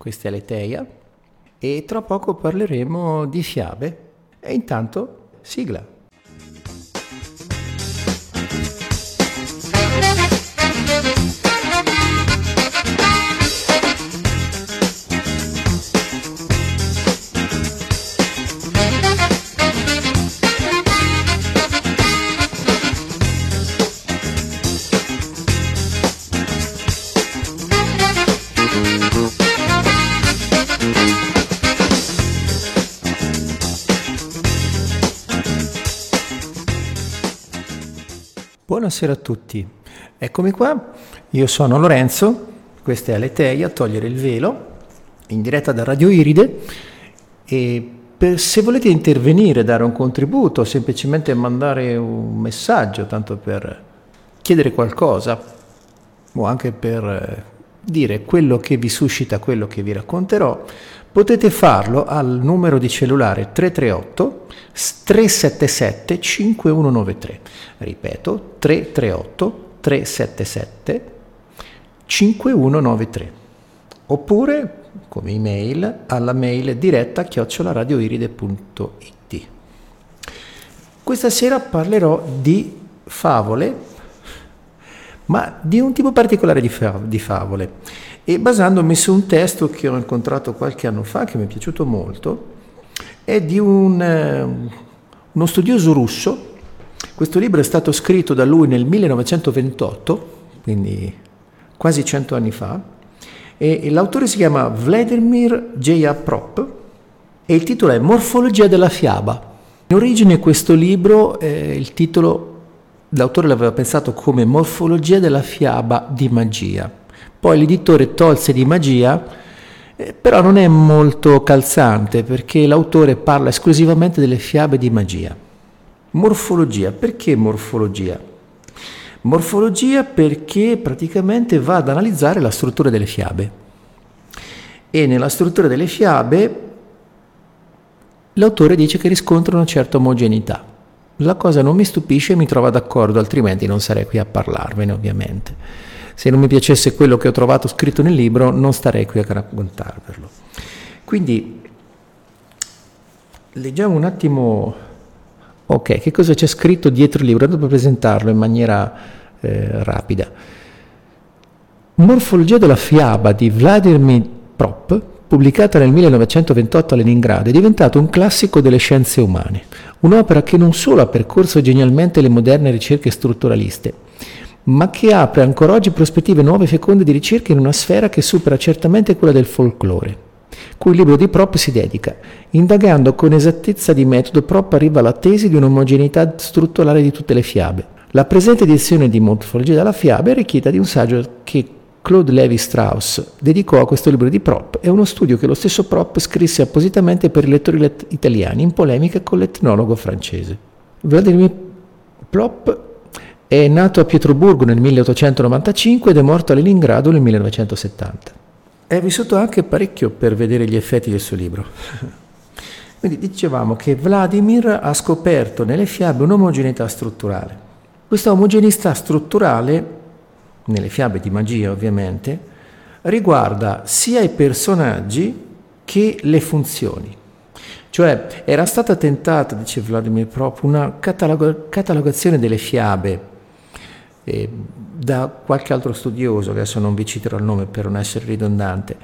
questa è Leteia e tra poco parleremo di fiabe e intanto sigla. Buonasera a tutti, eccomi qua, io sono Lorenzo, questa è Aleteia, Togliere il velo, in diretta da Radio Iride. E per, se volete intervenire, dare un contributo, semplicemente mandare un messaggio, tanto per chiedere qualcosa o anche per eh, dire quello che vi suscita quello che vi racconterò, potete farlo al numero di cellulare 338 377 5193. Ripeto, 338 377 5193. Oppure come email alla mail diretta chioccioladioiride.it. Questa sera parlerò di favole, ma di un tipo particolare di, favole e basandomi su un testo che ho incontrato qualche anno fa che mi è piaciuto molto, è di un, eh, uno studioso russo. Questo libro è stato scritto da lui nel 1928, quindi quasi cento anni fa, e, l'autore si chiama Vladimir J.A. Prop e il titolo è Morfologia della fiaba. In origine questo libro, eh, il titolo, l'autore l'aveva pensato come Morfologia della fiaba di magia. Poi l'editore tolse di magia, eh, però non è molto calzante perché l'autore parla esclusivamente delle fiabe di magia. Morfologia, perché morfologia? Morfologia perché praticamente va ad analizzare la struttura delle fiabe. E nella struttura delle fiabe l'autore dice che riscontra una certa omogeneità. La cosa non mi stupisce e mi trova d'accordo, altrimenti non sarei qui a parlarvene ovviamente. Se non mi piacesse quello che ho trovato scritto nel libro, non starei qui a raccontarvelo. Quindi, leggiamo un attimo, ok, che cosa c'è scritto dietro il libro, dopo presentarlo in maniera eh, rapida. Morfologia della fiaba di Vladimir Prop, pubblicata nel 1928 a Leningrado, è diventato un classico delle scienze umane, un'opera che non solo ha percorso genialmente le moderne ricerche strutturaliste, ma che apre ancora oggi prospettive nuove e feconde di ricerca in una sfera che supera certamente quella del folklore cui il libro di Prop si dedica. Indagando con esattezza di metodo, Prop arriva alla tesi di un'omogeneità strutturale di tutte le fiabe. La presente edizione di Morfologia della fiaba è arricchita di un saggio che Claude Levi-Strauss dedicò a questo libro di Prop e uno studio che lo stesso Prop scrisse appositamente per i lettori let- italiani in polemica con l'etnologo francese. Vladimir Prop è nato a Pietroburgo nel 1895 ed è morto a Leningrado nel 1970. È vissuto anche parecchio per vedere gli effetti del suo libro. Quindi dicevamo che Vladimir ha scoperto nelle fiabe un'omogeneità strutturale. Questa omogeneità strutturale, nelle fiabe di magia ovviamente, riguarda sia i personaggi che le funzioni. Cioè era stata tentata, dice Vladimir Prop, una catalog- catalogazione delle fiabe eh, da qualche altro studioso, adesso non vi citerò il nome per non essere ridondante,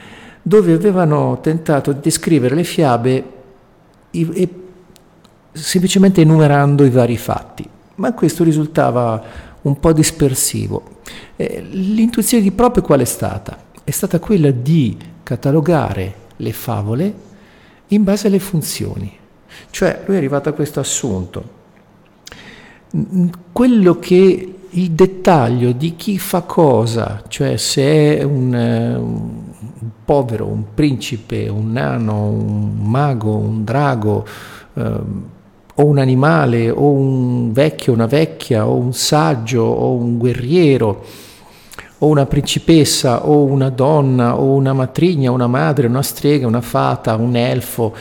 dove avevano tentato di descrivere le fiabe i, e, semplicemente enumerando i vari fatti, ma questo risultava un po' dispersivo. Eh, l'intuizione di proprio qual è stata? È stata quella di catalogare le favole in base alle funzioni. Cioè lui è arrivato a questo assunto. Quello che il dettaglio di chi fa cosa, cioè se è un, eh, un, povero, un principe, un nano, un mago, un drago, eh, o un animale, o un vecchio, una vecchia, o un saggio, o un guerriero, o una principessa, o una donna, o una matrigna, una madre, una strega, una fata, un elfo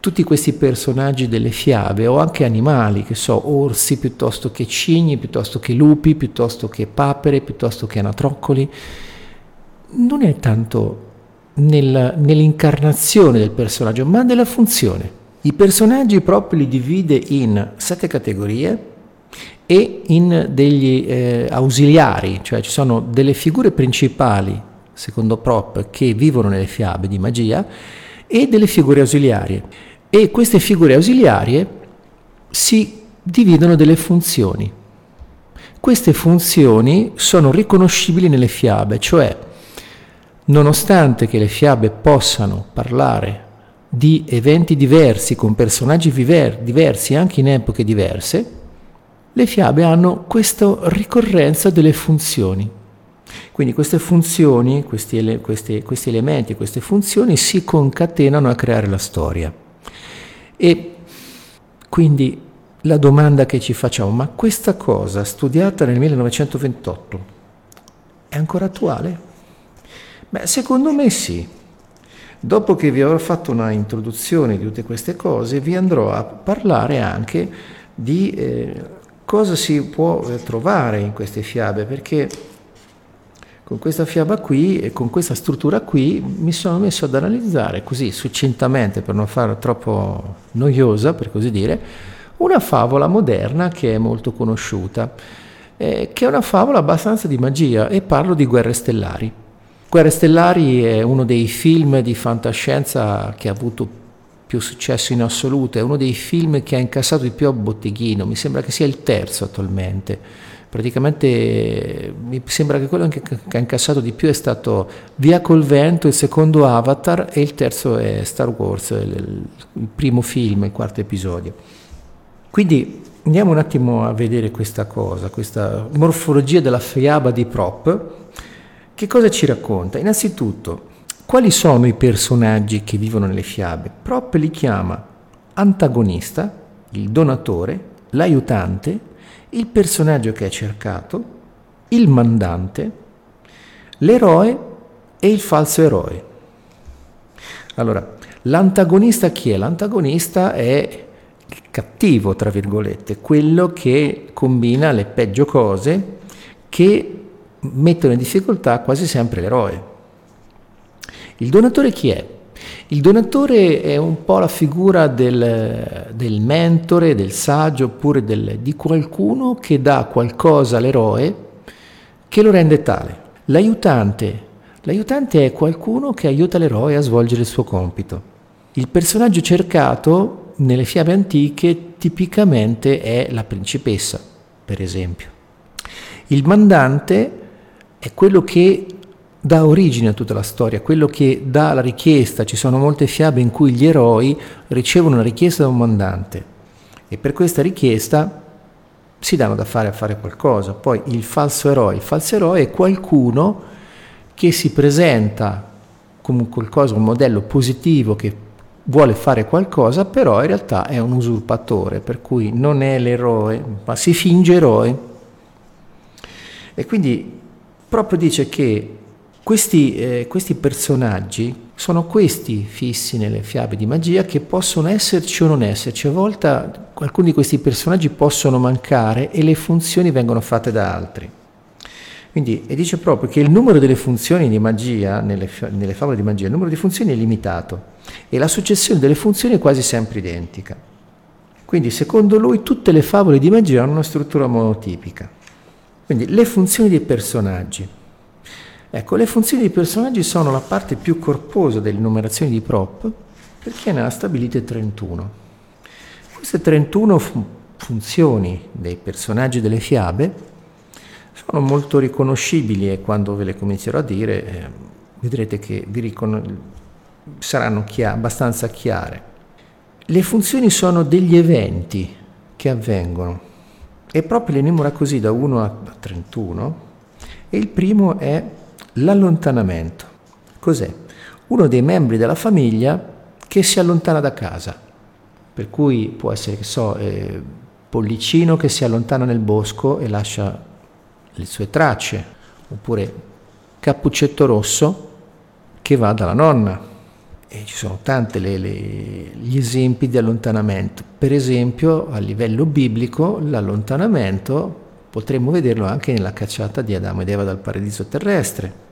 tutti questi personaggi delle fiabe o anche animali, che so, orsi piuttosto che cigni, piuttosto che lupi, piuttosto che papere, piuttosto che anatroccoli, non è tanto nel, nell'incarnazione del personaggio, ma nella funzione. I personaggi proprio li divide in sette categorie e in degli eh, ausiliari, cioè ci sono delle figure principali, secondo Prop, che vivono nelle fiabe di magia e delle figure ausiliarie. E queste figure ausiliarie si dividono delle funzioni. Queste funzioni sono riconoscibili nelle fiabe, cioè nonostante che le fiabe possano parlare di eventi diversi con personaggi viver- diversi anche in epoche diverse, le fiabe hanno questa ricorrenza delle funzioni. Quindi queste funzioni, questi, ele- questi, questi elementi, queste funzioni si concatenano a creare la storia. E quindi la domanda che ci facciamo, ma questa cosa studiata nel 1928 è ancora attuale? Beh, secondo me sì. Dopo che vi avrò fatto una introduzione di tutte queste cose, vi andrò a parlare anche di eh, cosa si può eh, trovare in queste fiabe, perché con questa fiaba qui e con questa struttura qui mi sono messo ad analizzare così succintamente, per non farla troppo noiosa, per così dire, una favola moderna che è molto conosciuta, eh, che è una favola abbastanza di magia e parlo di Guerre Stellari. Guerre Stellari è uno dei film di fantascienza che ha avuto più successo in assoluto, è uno dei film che ha incassato di più a botteghino, mi sembra che sia il terzo attualmente. Praticamente mi sembra che quello che ha incassato di più è stato Via col vento, il secondo Avatar e il terzo è Star Wars, il, il primo film, il quarto episodio. Quindi andiamo un attimo a vedere questa cosa, questa morfologia della fiaba di Prop. Che cosa ci racconta? Innanzitutto, quali sono i personaggi che vivono nelle fiabe? Prop li chiama antagonista, il donatore, l'aiutante, il personaggio che è cercato, il mandante, l'eroe e il falso eroe. Allora, l'antagonista chi è? L'antagonista è cattivo, tra virgolette, quello che combina le peggio cose che mettono in difficoltà quasi sempre l'eroe. Il donatore chi è? Il donatore è un po' la figura del, del mentore, del saggio, oppure del, di qualcuno che dà qualcosa all'eroe che lo rende tale. L'aiutante. L'aiutante è qualcuno che aiuta l'eroe a svolgere il suo compito. Il personaggio cercato nelle fiabe antiche tipicamente è la principessa, per esempio. Il mandante è quello che dà origine a tutta la storia, quello che dà la richiesta. Ci sono molte fiabe in cui gli eroi ricevono una richiesta da un mandante e per questa richiesta si danno da fare a fare qualcosa. Poi il falso eroe, il falso eroe è qualcuno che si presenta come qualcosa, un modello positivo che vuole fare qualcosa, però in realtà è un usurpatore, per cui non è l'eroe, ma si finge eroe. E quindi proprio dice che questi, eh, questi, personaggi sono questi fissi nelle fiabe di magia che possono esserci o non esserci. A volte alcuni di questi personaggi possono mancare e le funzioni vengono fatte da altri. Quindi e dice proprio che il numero delle funzioni di magia, nelle, nelle favole di magia, il numero di funzioni è limitato e la successione delle funzioni è quasi sempre identica. Quindi secondo lui tutte le favole di magia hanno una struttura monotipica. Quindi le funzioni dei personaggi. Ecco, le funzioni dei personaggi sono la parte più corposa delle numerazioni di prop perché ne ha stabilite 31. Queste 31 fun- funzioni dei personaggi delle fiabe sono molto riconoscibili e quando ve le comincerò a dire eh, vedrete che ricon- saranno chia- abbastanza chiare. Le funzioni sono degli eventi che avvengono e proprio le enumera così da 1 a 31 e il primo è L'allontanamento. Cos'è? Uno dei membri della famiglia che si allontana da casa. Per cui può essere, che so, eh, Pollicino che si allontana nel bosco e lascia le sue tracce, oppure Cappuccetto Rosso che va dalla nonna. E ci sono tanti gli esempi di allontanamento. Per esempio, a livello biblico, l'allontanamento potremmo vederlo anche nella cacciata di Adamo ed Eva dal paradiso terrestre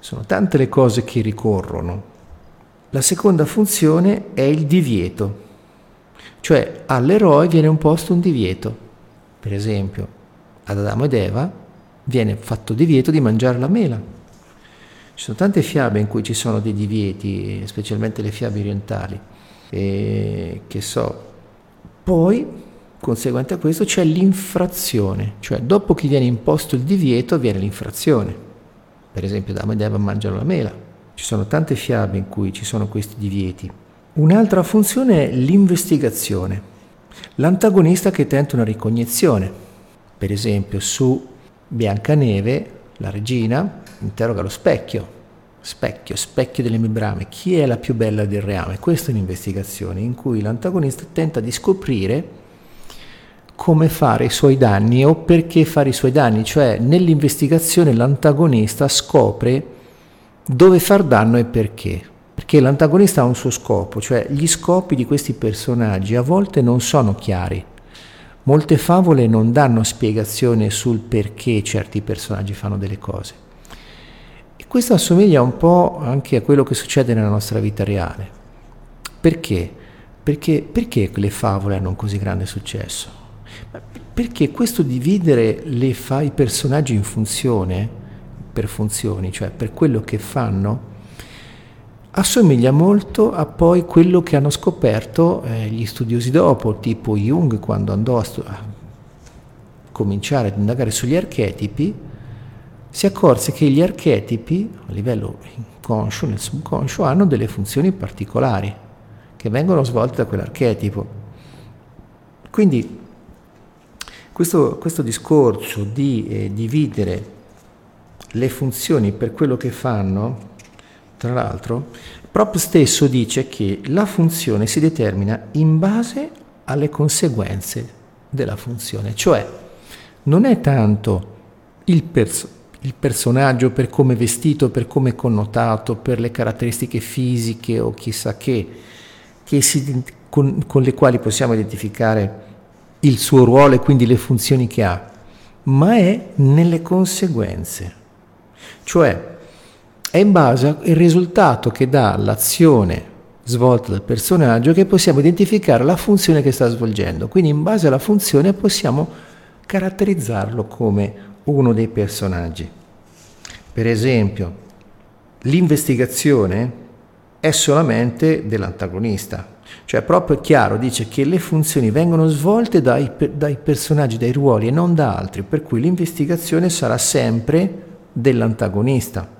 Sono tante le cose che ricorrono. La seconda funzione è il divieto, cioè all'eroe viene imposto un divieto. Per esempio, ad Adamo ed Eva viene fatto divieto di mangiare la mela. Ci sono tante fiabe in cui ci sono dei divieti, specialmente le fiabe orientali, e che so. Poi, conseguente a questo, c'è l'infrazione, cioè dopo che viene imposto il divieto avviene l'infrazione. Per esempio, Adamo ed Eva mangiano la mela. Ci sono tante fiabe in cui ci sono questi divieti. Un'altra funzione è l'investigazione, l'antagonista che tenta una ricognizione. Per esempio, su Biancaneve, la regina interroga lo specchio. Specchio, specchio delle mie brame, chi è la più bella del reame? Questa è un'investigazione in cui l'antagonista tenta di scoprire come fare i suoi danni o perché fare i suoi danni, cioè nell'investigazione l'antagonista scopre dove far danno e perché. Perché l'antagonista ha un suo scopo, cioè gli scopi di questi personaggi a volte non sono chiari. Molte favole non danno spiegazione sul perché certi personaggi fanno delle cose. E questo assomiglia un po' anche a quello che succede nella nostra vita reale. Perché? Perché, perché le favole hanno un così grande successo? Perché questo dividere fa, i personaggi in funzione, per funzioni, cioè per quello che fanno, assomiglia molto a poi quello che hanno scoperto eh, gli studiosi dopo, tipo Jung quando andò a, stu- a cominciare ad indagare sugli archetipi, si accorse che gli archetipi a livello inconscio, nel subconscio, hanno delle funzioni particolari che vengono svolte da quell'archetipo. Quindi questo, questo discorso di eh, dividere le funzioni per quello che fanno tra l'altro, Prop stesso dice che la funzione si determina in base alle conseguenze della funzione, cioè non è tanto il, pers- il personaggio per come è vestito, per come è connotato, per le caratteristiche fisiche o chissà che, che si, con, con le quali possiamo identificare il suo ruolo e quindi le funzioni che ha, ma è nelle conseguenze. Cioè, è in base al risultato che dà l'azione svolta dal personaggio che possiamo identificare la funzione che sta svolgendo. Quindi in base alla funzione possiamo caratterizzarlo come uno dei personaggi. Per esempio, l'investigazione è solamente dell'antagonista, cioè proprio chiaro dice che le funzioni vengono svolte dai, dai personaggi, dai ruoli e non da altri, per cui l'investigazione sarà sempre dell'antagonista.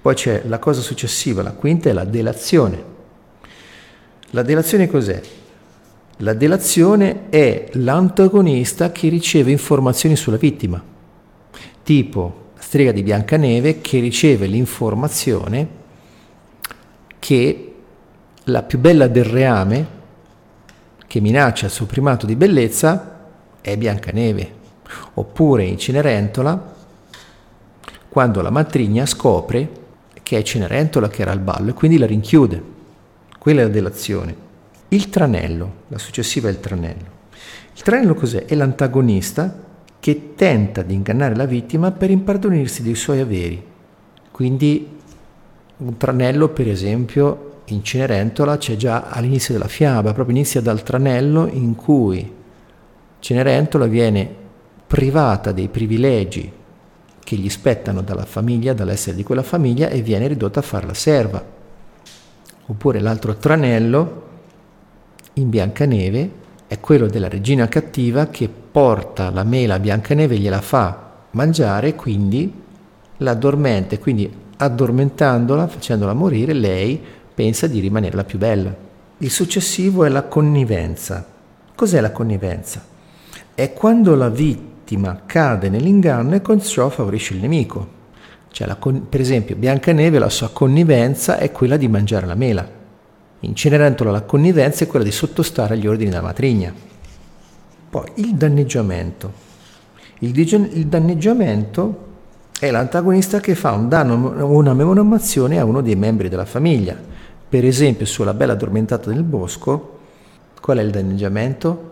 Poi c'è la cosa successiva, la quinta è la delazione. La delazione cos'è? La delazione è l'antagonista che riceve informazioni sulla vittima, tipo strega di Biancaneve che riceve l'informazione che la più bella del reame che minaccia il suo primato di bellezza è Biancaneve, oppure in Cenerentola quando la matrigna scopre che è Cenerentola che era al ballo e quindi la rinchiude. Quella è la delazione. Il tranello, la successiva è il tranello. Il tranello cos'è? È l'antagonista che tenta di ingannare la vittima per impadronirsi dei suoi averi. Quindi un tranello, per esempio, in Cenerentola c'è già all'inizio della fiaba, proprio inizia dal tranello in cui Cenerentola viene privata dei privilegi che gli spettano dalla famiglia, dall'essere di quella famiglia e viene ridotta a far la serva. Oppure l'altro tranello in Biancaneve è quello della regina cattiva che porta la mela a Biancaneve e gliela fa mangiare, quindi la quindi addormentandola, facendola morire, lei pensa di rimanere la più bella. Il successivo è la connivenza. Cos'è la connivenza? È quando la vittima cade nell'inganno e con ciò favorisce il nemico. Cioè con- per esempio, Biancaneve la sua connivenza è quella di mangiare la mela. In Cenerentola la connivenza è quella di sottostare agli ordini della matrigna. Poi il danneggiamento. Il, digen- il danneggiamento è l'antagonista che fa un danno o una menomazione a uno dei membri della famiglia. Per esempio, sulla bella addormentata nel bosco, qual è il danneggiamento?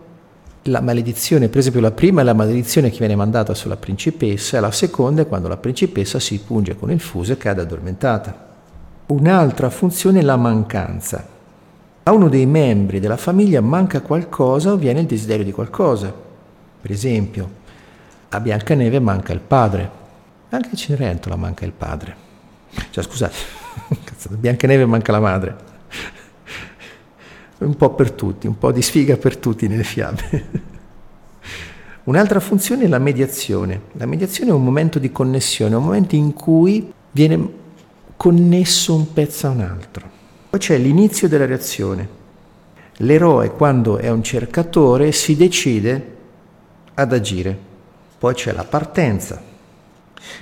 la maledizione, per esempio la prima è la maledizione che viene mandata sulla principessa e la seconda è quando la principessa si punge con il fuso e cade addormentata. Un'altra funzione è la mancanza. A uno dei membri della famiglia manca qualcosa o viene il desiderio di qualcosa. Per esempio, a Biancaneve manca il padre, anche a Cenerentola manca il padre. Cioè, scusate, Biancaneve manca la madre. Un po' per tutti, un po' di sfiga per tutti nelle fiabe. Un'altra funzione è la mediazione. La mediazione è un momento di connessione, un momento in cui viene connesso un pezzo a un altro. Poi c'è l'inizio della reazione. L'eroe, quando è un cercatore, si decide ad agire. Poi c'è la partenza.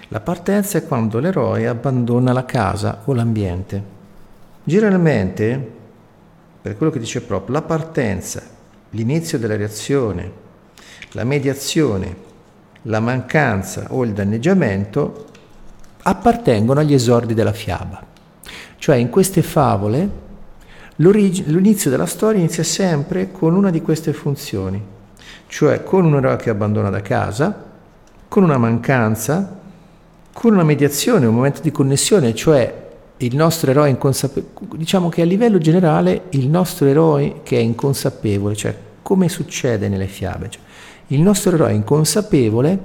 La partenza è quando l'eroe abbandona la casa o l'ambiente. Generalmente, per quello che dice proprio, la partenza, l'inizio della reazione, la mediazione, la mancanza o il danneggiamento appartengono agli esordi della fiaba. Cioè in queste favole l'inizio della storia inizia sempre con una di queste funzioni, cioè con un eroe che abbandona da casa, con una mancanza, con una mediazione, un momento di connessione, cioè il nostro eroe inconsapevole, diciamo che a livello generale il nostro eroe che è inconsapevole, cioè come succede nelle fiabe, cioè, il nostro eroe inconsapevole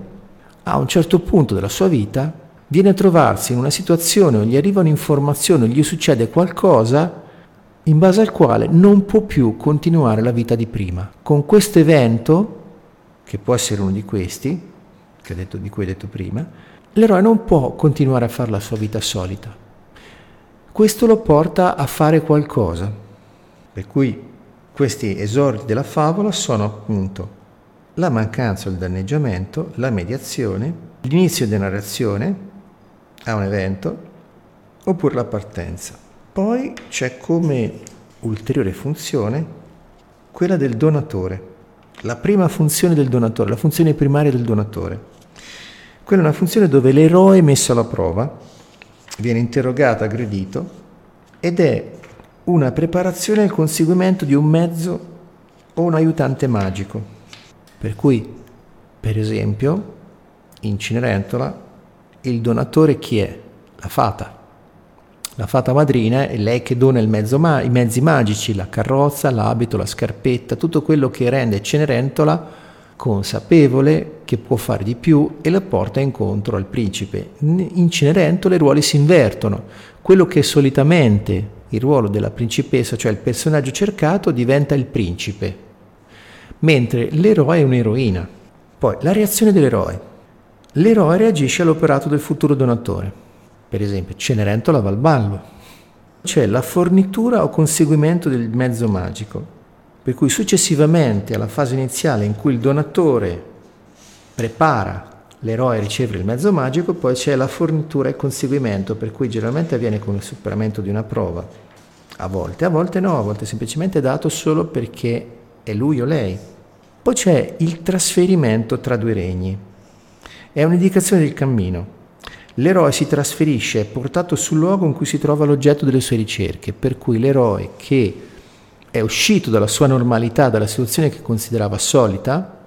a un certo punto della sua vita viene a trovarsi in una situazione o gli arriva un'informazione o gli succede qualcosa in base al quale non può più continuare la vita di prima. Con questo evento, che può essere uno di questi, detto, di cui ho detto prima, l'eroe non può continuare a fare la sua vita solita. Questo lo porta a fare qualcosa. Per cui questi esordi della favola sono appunto la mancanza o il danneggiamento, la mediazione, l'inizio della narrazione a un evento oppure la partenza. Poi c'è come ulteriore funzione quella del donatore, la prima funzione del donatore, la funzione primaria del donatore. Quella è una funzione dove l'eroe è messo alla prova, viene interrogato, aggredito ed è una preparazione al conseguimento di un mezzo o un aiutante magico. Per cui, per esempio, in Cenerentola il donatore chi è? La fata. La fata madrina è lei che dona ma- i mezzi magici, la carrozza, l'abito, la scarpetta, tutto quello che rende Cenerentola consapevole che può fare di più e la porta incontro al principe. In Cenerentola i ruoli si invertono. Quello che solitamente il ruolo della principessa, cioè il personaggio cercato, diventa il principe, mentre l'eroe è un'eroina. Poi la reazione dell'eroe. L'eroe reagisce all'operato del futuro donatore. Per esempio, Cenerentola va al ballo. C'è la fornitura o conseguimento del mezzo magico, per cui successivamente alla fase iniziale in cui il donatore prepara l'eroe a ricevere il mezzo magico, poi c'è la fornitura e conseguimento, per cui generalmente avviene con il superamento di una prova. A volte, a volte no, a volte semplicemente dato solo perché è lui o lei. Poi c'è il trasferimento tra due regni, è un'indicazione del cammino. L'eroe si trasferisce, è portato sul luogo in cui si trova l'oggetto delle sue ricerche, per cui l'eroe che è uscito dalla sua normalità, dalla situazione che considerava solita,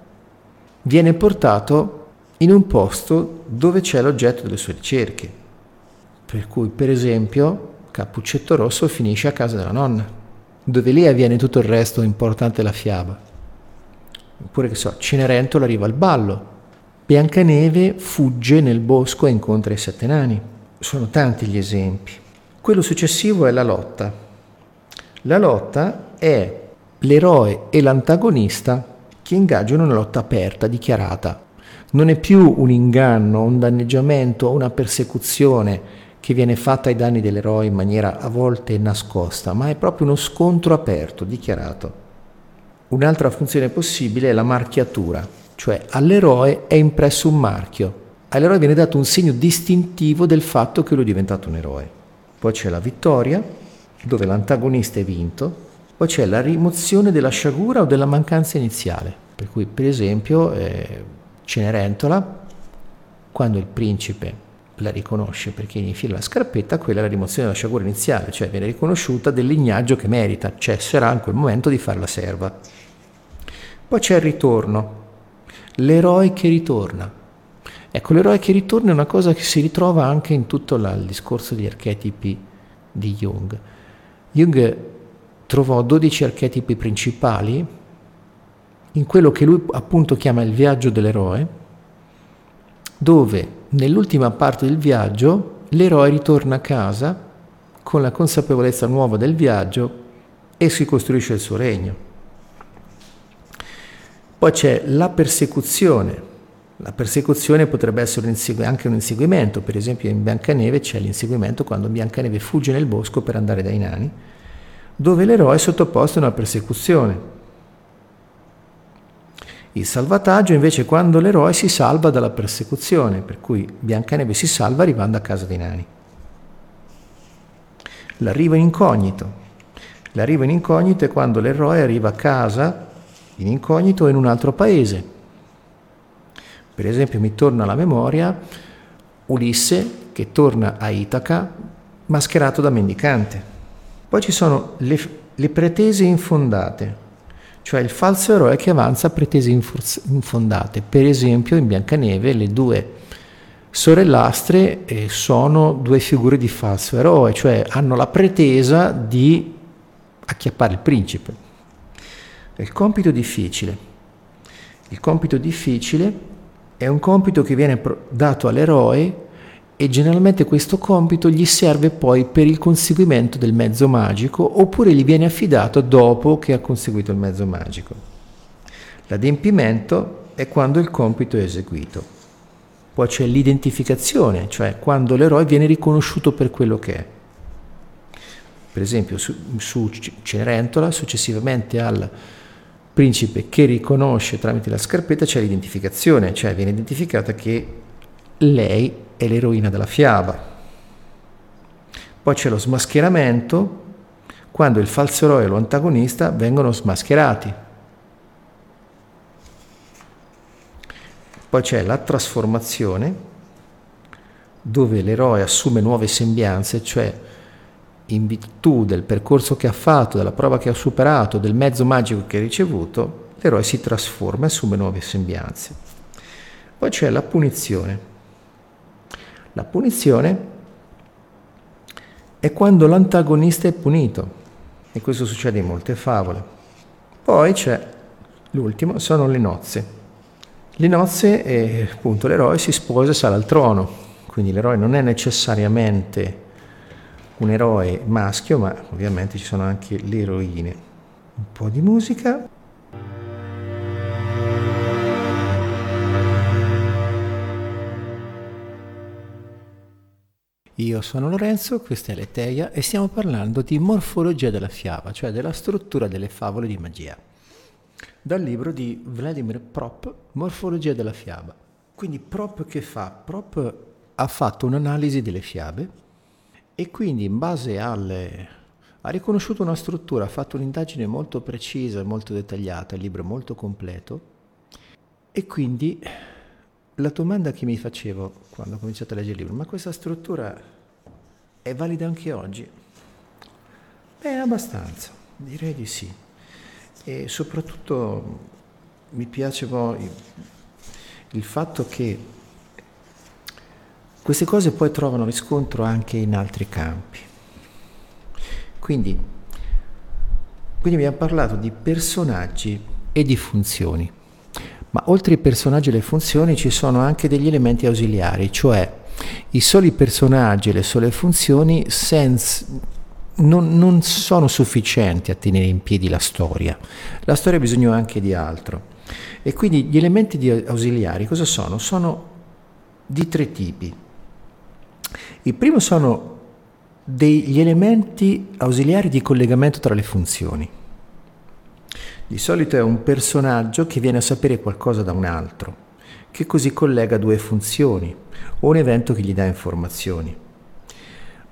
viene portato in un posto dove c'è l'oggetto delle sue ricerche. Per cui, per esempio, Cappuccetto Rosso finisce a casa della nonna, dove lì avviene tutto il resto importante della fiaba. Oppure che so, Cenerentola arriva al ballo, Biancaneve fugge nel bosco e incontra i sette nani. Sono tanti gli esempi. Quello successivo è la lotta. La lotta è l'eroe e l'antagonista che ingaggiano una lotta aperta, dichiarata. Non è più un inganno, un danneggiamento una persecuzione che viene fatta ai danni dell'eroe in maniera a volte nascosta, ma è proprio uno scontro aperto, dichiarato. Un'altra funzione possibile è la marchiatura cioè all'eroe è impresso un marchio, all'eroe viene dato un segno distintivo del fatto che lui è diventato un eroe. Poi c'è la vittoria, dove l'antagonista è vinto, poi c'è la rimozione della sciagura o della mancanza iniziale, per cui per esempio eh, Cenerentola, quando il principe la riconosce perché infila la scarpetta, quella è la rimozione della sciagura iniziale, cioè viene riconosciuta del lignaggio che merita, cioè sarà in quel momento di fare la serva. Poi c'è il ritorno, l'eroe che ritorna. Ecco, l'eroe che ritorna è una cosa che si ritrova anche in tutto la, il discorso di archetipi di Jung. Jung trovò 12 archetipi principali in quello che lui appunto chiama il viaggio dell'eroe, dove nell'ultima parte del viaggio l'eroe ritorna a casa con la consapevolezza nuova del viaggio e si costruisce il suo regno. Poi c'è la persecuzione. La persecuzione potrebbe essere anche un inseguimento, per esempio in Biancaneve c'è l'inseguimento quando Biancaneve fugge nel bosco per andare dai nani, dove l'eroe è sottoposto a una persecuzione. Il salvataggio invece è quando l'eroe si salva dalla persecuzione, per cui Biancaneve si salva arrivando a casa dei nani. L'arrivo in incognito. L'arrivo in incognito è quando l'eroe arriva a casa in incognito in un altro paese. Per esempio mi torna alla memoria Ulisse che torna a Itaca mascherato da mendicante. Poi ci sono le, le pretese infondate, cioè il falso eroe che avanza pretese infondate. Per esempio in Biancaneve le due sorellastre eh, sono due figure di falso eroe, cioè hanno la pretesa di acchiappare il principe. Il compito difficile. Il compito difficile è un compito che viene dato all'eroe e generalmente questo compito gli serve poi per il conseguimento del mezzo magico oppure gli viene affidato dopo che ha conseguito il mezzo magico. L'adempimento è quando il compito è eseguito. Poi c'è l'identificazione, cioè quando l'eroe viene riconosciuto per quello che è. Per esempio su, su Cenerentola, successivamente al principe che riconosce tramite la scarpetta c'è l'identificazione, cioè viene identificata che lei è l'eroina della fiaba. Poi c'è lo smascheramento, quando il falso eroe e l'antagonista vengono smascherati. Poi c'è la trasformazione, dove l'eroe assume nuove sembianze, cioè in virtù del percorso che ha fatto, della prova che ha superato, del mezzo magico che ha ricevuto, l'eroe si trasforma e assume nuove sembianze. Poi c'è la punizione. La punizione è quando l'antagonista è punito, e questo succede in molte favole. Poi c'è l'ultimo, sono le nozze. Le nozze, è, appunto, l'eroe si sposa e sale al trono, quindi l'eroe non è necessariamente un eroe maschio, ma ovviamente ci sono anche le eroine. Un po' di musica. Io sono Lorenzo, questa è Leteia e stiamo parlando di morfologia della fiaba, cioè della struttura delle favole di magia. Dal libro di Vladimir Prop, Morfologia della fiaba. Quindi Prop che fa? Prop ha fatto un'analisi delle fiabe e quindi in base alle... ha riconosciuto una struttura, ha fatto un'indagine molto precisa e molto dettagliata, il libro è molto completo e quindi la domanda che mi facevo quando ho cominciato a leggere il libro, ma questa struttura è valida anche oggi? Beh, abbastanza, direi di sì. E soprattutto mi piace poi il fatto che queste cose poi trovano riscontro anche in altri campi. Quindi, quindi abbiamo parlato di personaggi e di funzioni, ma oltre ai personaggi e alle funzioni ci sono anche degli elementi ausiliari, cioè i soli personaggi e le sole funzioni senza, non, non, sono sufficienti a tenere in piedi la storia. La storia ha bisogno anche di altro. E quindi gli elementi ausiliari cosa sono? Sono di tre tipi. Il primo sono degli elementi ausiliari di collegamento tra le funzioni. Di solito è un personaggio che viene a sapere qualcosa da un altro, che così collega due funzioni o un evento che gli dà informazioni.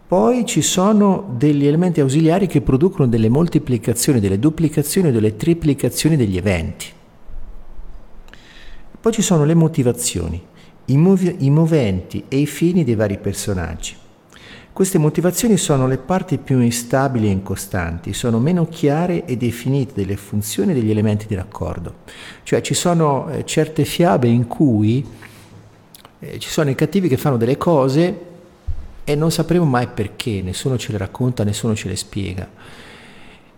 Poi ci sono degli elementi ausiliari che producono delle moltiplicazioni, delle duplicazioni o delle triplicazioni degli eventi. Poi ci sono le motivazioni i, mov- i moventi e i fini dei vari personaggi. Queste motivazioni sono le parti più instabili e incostanti, sono meno chiare e definite delle funzioni e degli elementi di raccordo. Cioè ci sono eh, certe fiabe in cui eh, ci sono i cattivi che fanno delle cose e non sapremo mai perché, nessuno ce le racconta, nessuno ce le spiega.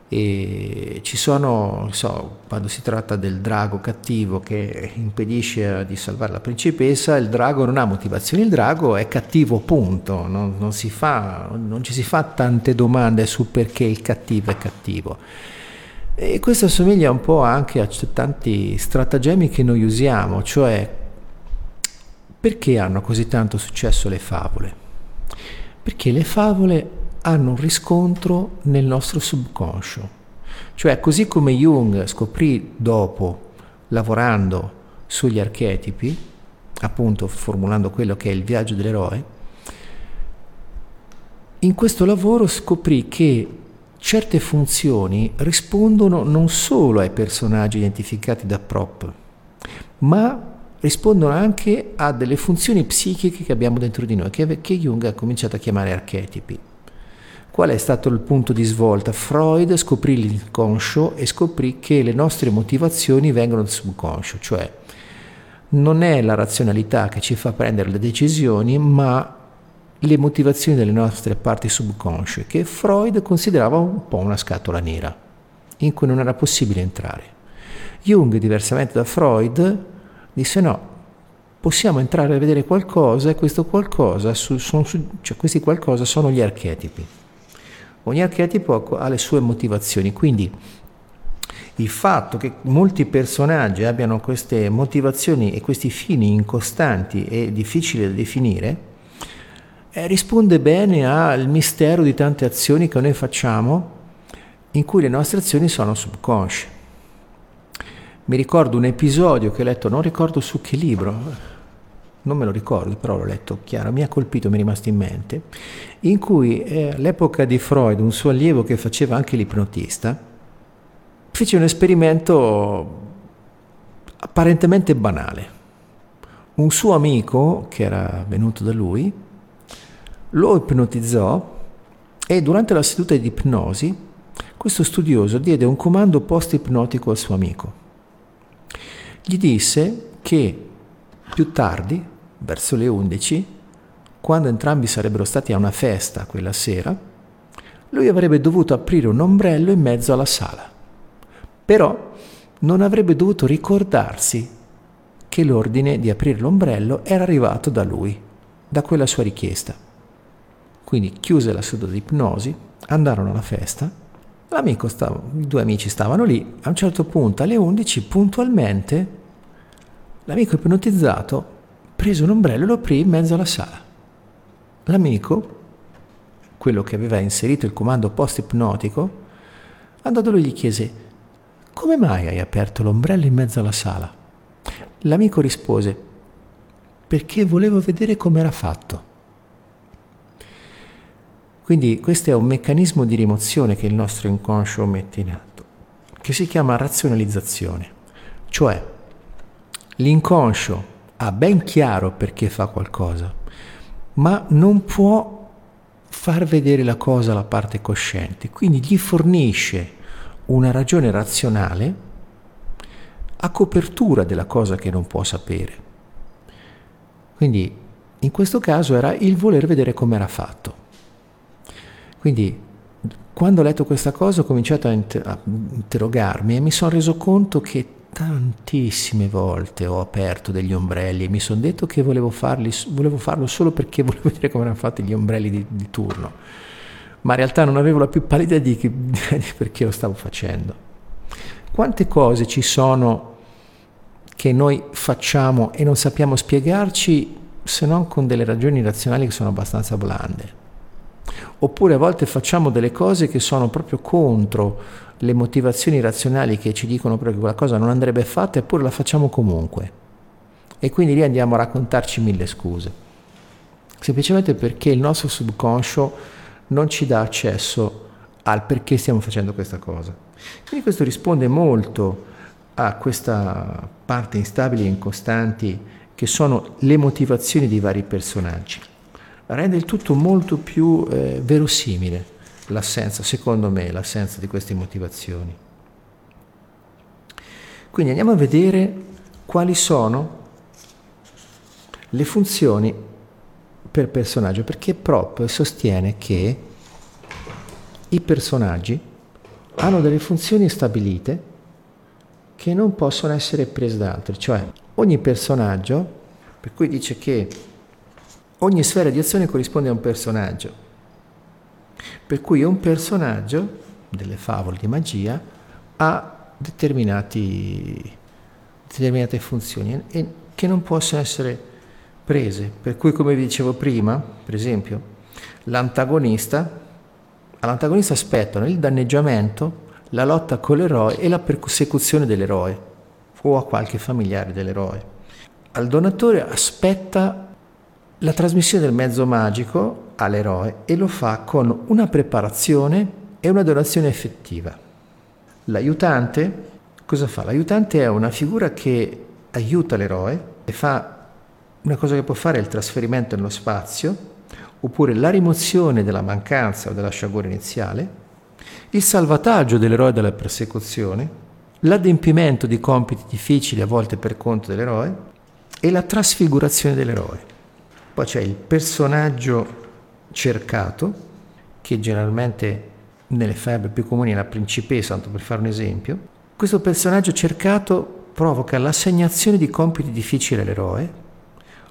E ci sono, so, quando si tratta del drago cattivo che impedisce di salvare la principessa, il drago non ha motivazioni, il drago è cattivo, punto. Non, non, fa, non ci si fa tante domande su perché il cattivo è cattivo. E questo assomiglia un po' anche a tanti stratagemmi che noi usiamo, cioè perché hanno così tanto successo le favole? Perché le favole hanno un riscontro nel nostro subconscio. Cioè, così come Jung scoprì dopo, lavorando sugli archetipi, appunto formulando quello che è il viaggio dell'eroe, in questo lavoro scoprì che certe funzioni rispondono non solo ai personaggi identificati da prop, ma rispondono anche a delle funzioni psichiche che abbiamo dentro di noi, che, Jung ha cominciato a chiamare archetipi. Qual è stato il punto di svolta? Freud scoprì l'inconscio e scoprì che le nostre motivazioni vengono dal subconscio, cioè non è la razionalità che ci fa prendere le decisioni, ma le motivazioni delle nostre parti subconsce, che Freud considerava un po' una scatola nera, in cui non era possibile entrare. Jung, diversamente da Freud, disse no, possiamo entrare a vedere qualcosa e questo qualcosa, su, sono, cioè questi qualcosa sono gli archetipi. Ogni archetipo ha le sue motivazioni, quindi il fatto che molti personaggi abbiano queste motivazioni e questi fini incostanti e difficili da definire, eh, risponde bene al mistero di tante azioni che noi facciamo in cui le nostre azioni sono subconsce. Mi ricordo un episodio che ho letto, non ricordo su che libro, non me lo ricordo, però l'ho letto chiaro, mi ha colpito, mi è rimasto in mente, in cui eh, all'epoca di Freud, un suo allievo che faceva anche l'ipnotista, fece un esperimento apparentemente banale. Un suo amico, che era venuto da lui, lo ipnotizzò e durante la seduta di ipnosi questo studioso diede un comando post-ipnotico al suo amico. Gli disse che più tardi verso le 11, quando entrambi sarebbero stati a una festa quella sera, lui avrebbe dovuto aprire un ombrello in mezzo alla sala. Però non avrebbe dovuto ricordarsi che l'ordine di aprire l'ombrello era arrivato da lui, da quella sua richiesta. Quindi chiuse la seduta di ipnosi, andarono alla festa, stava, i due amici stavano lì, a un certo punto alle 11 puntualmente l'amico ipnotizzato prese un ombrello e lo aprì in mezzo alla sala. L'amico, quello che aveva inserito il comando post-ipnotico, andò da lui gli chiese come mai hai aperto l'ombrello in mezzo alla sala? L'amico rispose perché volevo vedere come era fatto. Quindi questo è un meccanismo di rimozione che il nostro inconscio mette in atto, che si chiama razionalizzazione. Cioè, l'inconscio ha ben chiaro perché fa qualcosa, ma non può far vedere la cosa alla parte cosciente, quindi gli fornisce una ragione razionale a copertura della cosa che non può sapere. Quindi in questo caso era il voler vedere come era fatto. Quindi quando ho letto questa cosa ho cominciato a, inter- a interrogarmi e mi sono reso conto che tantissime volte ho aperto degli ombrelli e mi sono detto che volevo, farli, volevo, farlo solo perché volevo vedere come erano fatti gli ombrelli di, di turno, ma in realtà non avevo la più pallida idea di, di perché lo stavo facendo. Quante cose ci sono che noi facciamo e non sappiamo spiegarci se non con delle ragioni razionali che sono abbastanza blande? Oppure a volte facciamo delle cose che sono proprio contro le motivazioni razionali che ci dicono però che quella cosa non andrebbe fatta eppure la facciamo comunque. E quindi lì andiamo a raccontarci mille scuse. Semplicemente perché il nostro subconscio non ci dà accesso al perché stiamo facendo questa cosa. Quindi questo risponde molto a questa parte instabili e incostanti che sono le motivazioni dei vari personaggi. rende il tutto molto più eh, verosimile l'assenza, secondo me, l'assenza di queste motivazioni. Quindi andiamo a vedere quali sono le funzioni per personaggio, perché Prop sostiene che i personaggi hanno delle funzioni stabilite che non possono essere prese da altri, cioè ogni personaggio, per cui dice che ogni sfera di azione corrisponde a un personaggio, per cui un personaggio delle favole di magia ha determinate funzioni e che non possono essere prese, per cui come vi dicevo prima, per esempio, l'antagonista, all'antagonista aspettano il danneggiamento la lotta con l'eroe e la persecuzione dell'eroe o a qualche familiare dell'eroe. Al donatore aspetta la trasmissione del mezzo magico all'eroe e lo fa con una preparazione e una donazione effettiva. L'aiutante cosa fa? L'aiutante è una figura che aiuta l'eroe e fa una cosa che può fare è il trasferimento nello spazio oppure la rimozione della mancanza o della sciagura iniziale il salvataggio dell'eroe dalla persecuzione, l'adempimento di compiti difficili a volte per conto dell'eroe e la trasfigurazione dell'eroe. Poi c'è il personaggio cercato, che generalmente nelle fiabe più comuni è la principessa, tanto per fare un esempio. Questo personaggio cercato provoca l'assegnazione di compiti difficili all'eroe,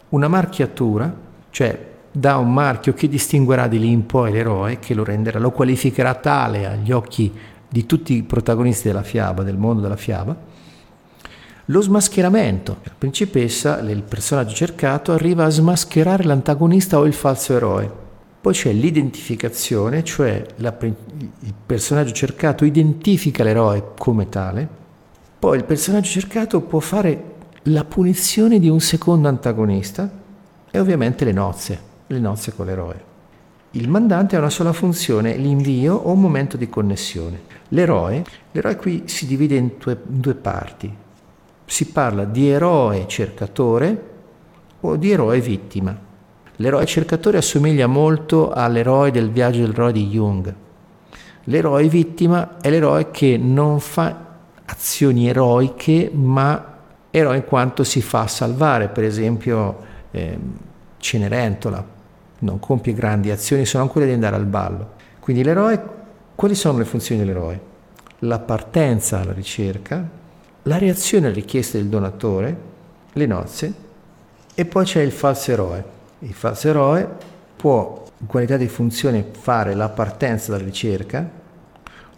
una marchiatura, cioè dà un marchio che distinguerà di lì in poi l'eroe, che lo renderà, lo qualificherà tale agli occhi di tutti i protagonisti della fiaba, del mondo della fiaba. Lo smascheramento. La principessa, il personaggio cercato, arriva a smascherare l'antagonista o il falso eroe. Poi c'è l'identificazione, cioè la, il personaggio cercato identifica l'eroe come tale. Poi il personaggio cercato può fare la punizione di un secondo antagonista e ovviamente le nozze le nozze con l'eroe. Il mandante ha una sola funzione, l'invio o un momento di connessione. L'eroe, l'eroe qui si divide in due, in due parti. Si parla di eroe cercatore o di eroe vittima. L'eroe cercatore assomiglia molto all'eroe del viaggio dell'eroe di Jung. L'eroe vittima è l'eroe che non fa azioni eroiche, ma eroe in quanto si fa salvare, per esempio eh, Cenerentola, non compie grandi azioni, sono quelle di andare al ballo. Quindi l'eroe, quali sono le funzioni dell'eroe? La partenza alla ricerca, la reazione alle richieste del donatore, le nozze e poi c'è il falso eroe. Il falso eroe può in qualità di funzione fare la partenza dalla ricerca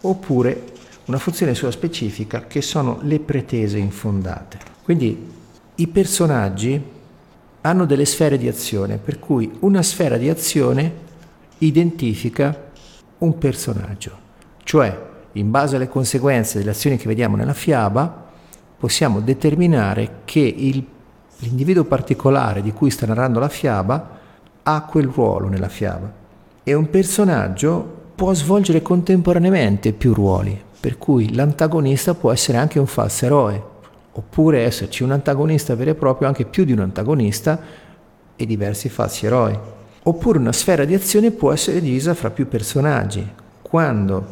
oppure una funzione sua specifica che sono le pretese infondate. Quindi i personaggi hanno delle sfere di azione, per cui una sfera di azione identifica un personaggio, cioè in base alle conseguenze delle azioni che vediamo nella fiaba possiamo determinare che il, l'individuo particolare di cui sta narrando la fiaba ha quel ruolo nella fiaba e un personaggio può svolgere contemporaneamente più ruoli, per cui l'antagonista può essere anche un falso eroe, oppure esserci un antagonista vero e proprio, anche più di un antagonista e diversi falsi eroi. Oppure una sfera di azione può essere divisa fra più personaggi. Quando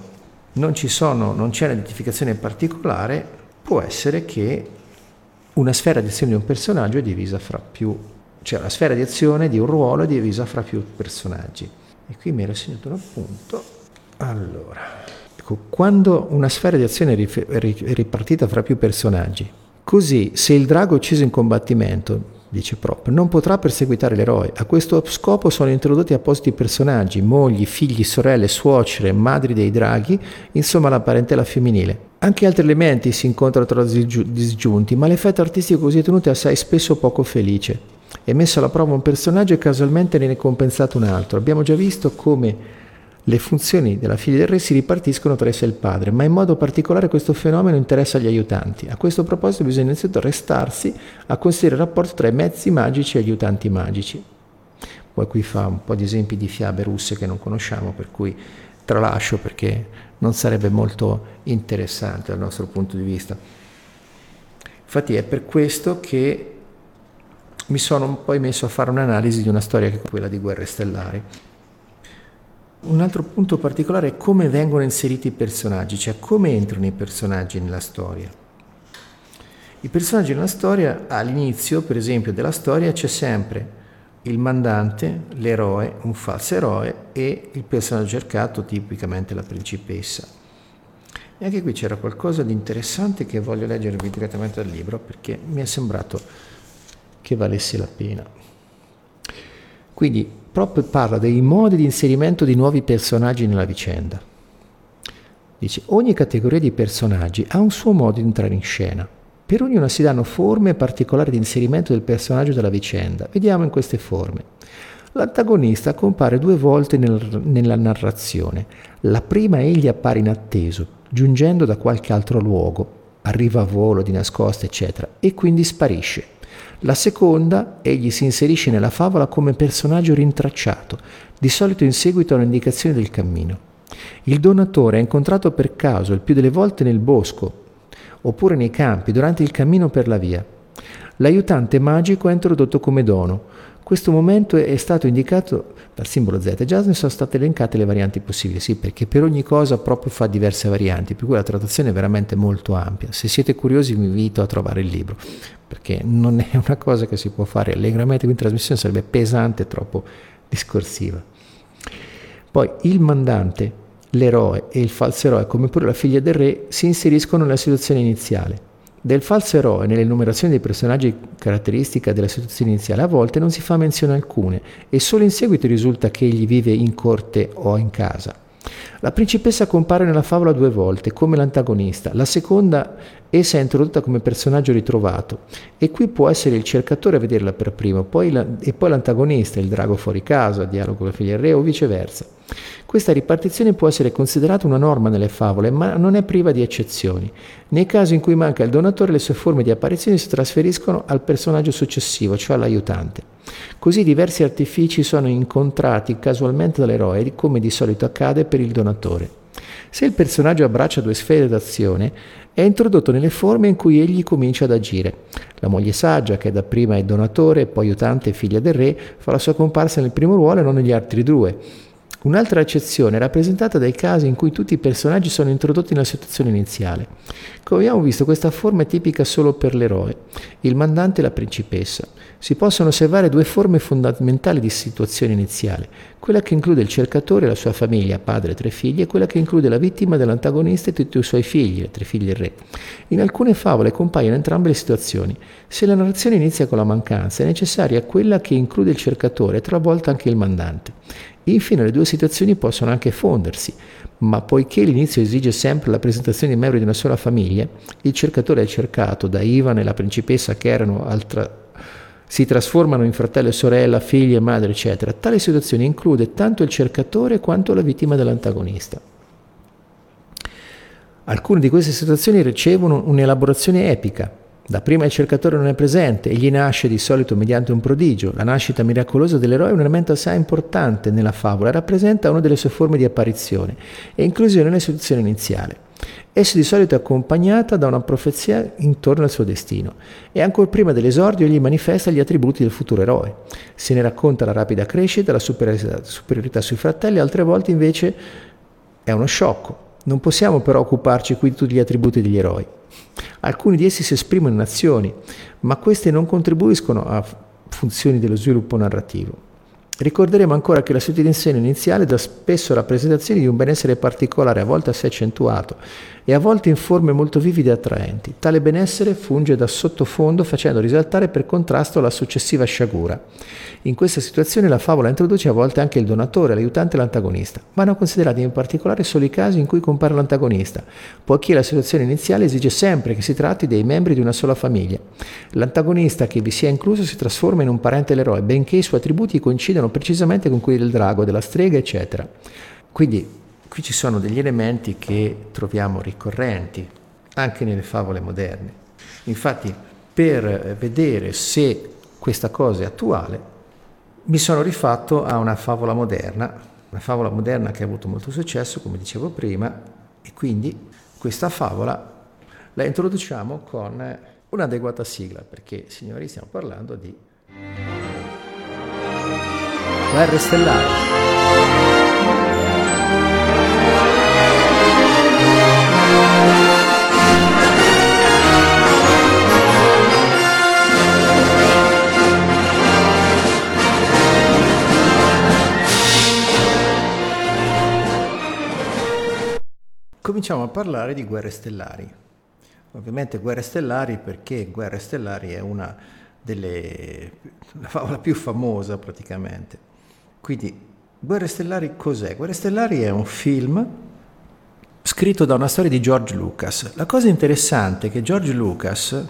non, sono, non c'è un'identificazione particolare, può essere che una sfera di azione di un personaggio è divisa fra più, cioè la sfera di azione di un ruolo è divisa fra più personaggi. E qui mi ero segnato un appunto. Allora, ecco, quando una sfera di azione è ripartita fra più personaggi, Così, se il drago è ucciso in combattimento, dice Prop, non potrà perseguitare l'eroe. A questo scopo sono introdotti appositi personaggi, mogli, figli, sorelle, suocere, madri dei draghi, insomma la parentela femminile. Anche altri elementi si incontrano tra disgiunti, ma l'effetto artistico così tenuto è assai spesso poco felice. È messo alla prova un personaggio e casualmente ne è compensato un altro. Abbiamo già visto come le funzioni della figlia del re si ripartiscono tra essa e il padre, ma in modo particolare questo fenomeno interessa gli aiutanti. A questo proposito bisogna innanzitutto restarsi a considerare il rapporto tra i mezzi magici e gli aiutanti magici. Poi qui fa un po' di esempi di fiabe russe che non conosciamo, per cui tralascio perché non sarebbe molto interessante dal nostro punto di vista. Infatti è per questo che mi sono poi messo a fare un'analisi di una storia che è quella di Guerre Stellari. Un altro punto particolare è come vengono inseriti i personaggi, cioè come entrano i personaggi nella storia. I personaggi nella storia, all'inizio, per esempio, della storia c'è sempre il mandante, l'eroe, un falso eroe e il personaggio cercato, tipicamente la principessa. E anche qui c'era qualcosa di interessante che voglio leggervi direttamente dal libro perché mi è sembrato che valesse la pena. Quindi proprio parla dei modi di inserimento di nuovi personaggi nella vicenda. Dice, ogni categoria di personaggi ha un suo modo di entrare in scena. Per ognuna si danno forme particolari di inserimento del personaggio della vicenda. Vediamo in queste forme. L'antagonista compare due volte nel, nella narrazione. La prima egli appare inatteso, giungendo da qualche altro luogo, arriva a volo di nascosta, eccetera, e quindi sparisce. La seconda, egli si inserisce nella favola come personaggio rintracciato, di solito in seguito a un'indicazione del cammino. Il donatore è incontrato per caso il più delle volte nel bosco, oppure nei campi, durante il cammino per la via. L'aiutante magico è introdotto come dono, questo momento è stato indicato dal simbolo Z. Già ne sono state elencate le varianti possibili, sì, perché per ogni cosa proprio fa diverse varianti, per cui la trattazione è veramente molto ampia. Se siete curiosi vi invito a trovare il libro, perché non è una cosa che si può fare allegramente, quindi in trasmissione sarebbe pesante e troppo discorsiva. Poi il mandante, l'eroe e il falso eroe, come pure la figlia del re, si inseriscono nella situazione iniziale. Del falso eroe nell'enumerazione dei personaggi caratteristica della situazione iniziale a volte non si fa menzione alcune e solo in seguito risulta che egli vive in corte o in casa. La principessa compare nella favola due volte come l'antagonista, la seconda essa è introdotta come personaggio ritrovato e qui può essere il cercatore a vederla per primo poi la, e poi l'antagonista, il drago fuori casa, dialogo con la figlia del re o viceversa. Questa ripartizione può essere considerata una norma nelle favole, ma non è priva di eccezioni. Nei casi in cui manca il donatore, le sue forme di apparizione si trasferiscono al personaggio successivo, cioè all'aiutante. Così diversi artifici sono incontrati casualmente dall'eroe, come di solito accade per il donatore. Se il personaggio abbraccia due sfere d'azione, è introdotto nelle forme in cui egli comincia ad agire. La moglie saggia, che dapprima è donatore, poi aiutante e figlia del re, fa la sua comparsa nel primo ruolo e non negli altri due. Un'altra eccezione è rappresentata dai casi in cui tutti i personaggi sono introdotti nella situazione iniziale. Come abbiamo visto, questa forma è tipica solo per l'eroe, il mandante e la principessa. Si possono osservare due forme fondamentali di situazione iniziale, quella che include il cercatore e la sua famiglia, padre e tre figli, e quella che include la vittima dell'antagonista e tutti i suoi figli, tre figlie del re. In alcune favole compaiono entrambe le situazioni. Se la narrazione inizia con la mancanza, è necessaria quella che include il cercatore e talvolta anche il mandante. Infine le due situazioni possono anche fondersi, ma poiché l'inizio esige sempre la presentazione di membri di una sola famiglia, il cercatore è cercato da Ivan e la principessa che erano altra, si trasformano in fratello e sorella, figli e madre, eccetera. Tale situazione include tanto il cercatore quanto la vittima dell'antagonista. Alcune di queste situazioni ricevono un'elaborazione epica, Dapprima il cercatore non è presente, egli nasce di solito mediante un prodigio. La nascita miracolosa dell'eroe è un elemento assai importante nella favola, rappresenta una delle sue forme di apparizione e inclusione nella situazione iniziale. Essa di solito è accompagnata da una profezia intorno al suo destino e ancora prima dell'esordio egli manifesta gli attributi del futuro eroe. Se ne racconta la rapida crescita, la superiorità sui fratelli, altre volte invece è uno sciocco. Non possiamo però occuparci qui di tutti gli attributi degli eroi. Alcuni di essi si esprimono in azioni, ma queste non contribuiscono a funzioni dello sviluppo narrativo. Ricorderemo ancora che la situazione iniziale dà spesso rappresentazioni di un benessere particolare, a volte assai accentuato, e a volte in forme molto vivide e attraenti. Tale benessere funge da sottofondo facendo risaltare per contrasto la successiva sciagura. In questa situazione la favola introduce a volte anche il donatore, l'aiutante e l'antagonista. Vanno considerati in particolare solo i casi in cui compare l'antagonista, poiché la situazione iniziale esige sempre che si tratti dei membri di una sola famiglia. L'antagonista che vi sia incluso si trasforma in un parente dell'eroe, benché i suoi attributi coincidano precisamente con quelli del drago, della strega, eccetera. Quindi qui ci sono degli elementi che troviamo ricorrenti anche nelle favole moderne. Infatti, per vedere se questa cosa è attuale, mi sono rifatto a una favola moderna, una favola moderna che ha avuto molto successo, come dicevo prima, e quindi questa favola la introduciamo con un'adeguata sigla, perché signori stiamo parlando di Guerre stellari. Cominciamo a parlare di guerre stellari. Ovviamente guerre stellari perché Guerre stellari è una delle la favola più famosa praticamente. Quindi Guerre stellari cos'è? Guerre stellari è un film scritto da una storia di George Lucas. La cosa interessante è che George Lucas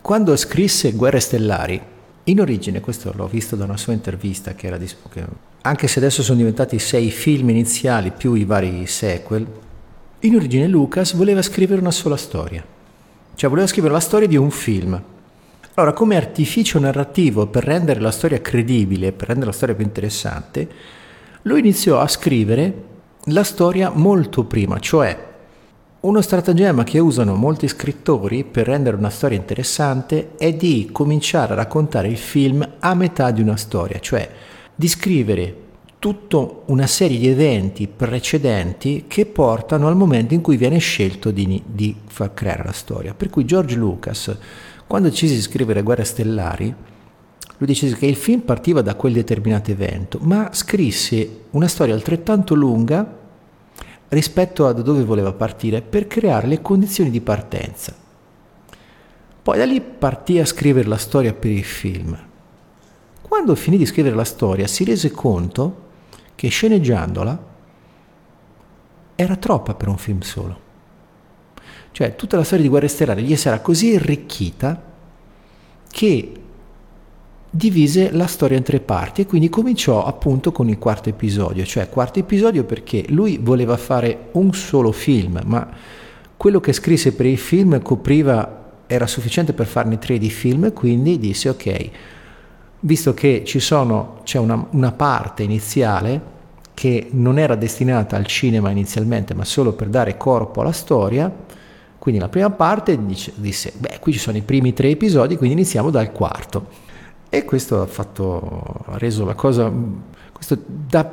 quando scrisse Guerre stellari in origine, questo l'ho visto da una sua intervista che era di, che, anche se adesso sono diventati sei film iniziali più i vari sequel, in origine Lucas voleva scrivere una sola storia, cioè voleva scrivere la storia di un film. Allora, come artificio narrativo per rendere la storia credibile, per rendere la storia più interessante, lui iniziò a scrivere la storia molto prima, cioè uno stratagemma che usano molti scrittori per rendere una storia interessante è di cominciare a raccontare il film a metà di una storia, cioè di scrivere tutta una serie di eventi precedenti che portano al momento in cui viene scelto di, di far creare la storia. Per cui George Lucas, quando decise di scrivere Guerre Stellari, lui decise che il film partiva da quel determinato evento, ma scrisse una storia altrettanto lunga rispetto a dove voleva partire per creare le condizioni di partenza. Poi da lì partì a scrivere la storia per il film. Quando finì di scrivere la storia si rese conto che sceneggiandola era troppa per un film solo. Cioè tutta la storia di Guerre Stellari gli era così arricchita che divise la storia in tre parti e quindi cominciò appunto con il quarto episodio, cioè quarto episodio perché lui voleva fare un solo film, ma quello che scrisse per il film copriva, era sufficiente per farne tre di film, quindi disse ok, visto che sono, c'è una, una parte iniziale che non era destinata al cinema inizialmente, ma solo per dare corpo alla storia. Quindi la prima parte dice, disse, beh, qui ci sono i primi tre episodi, quindi iniziamo dal quarto. E questo ha, fatto, ha reso la cosa, da,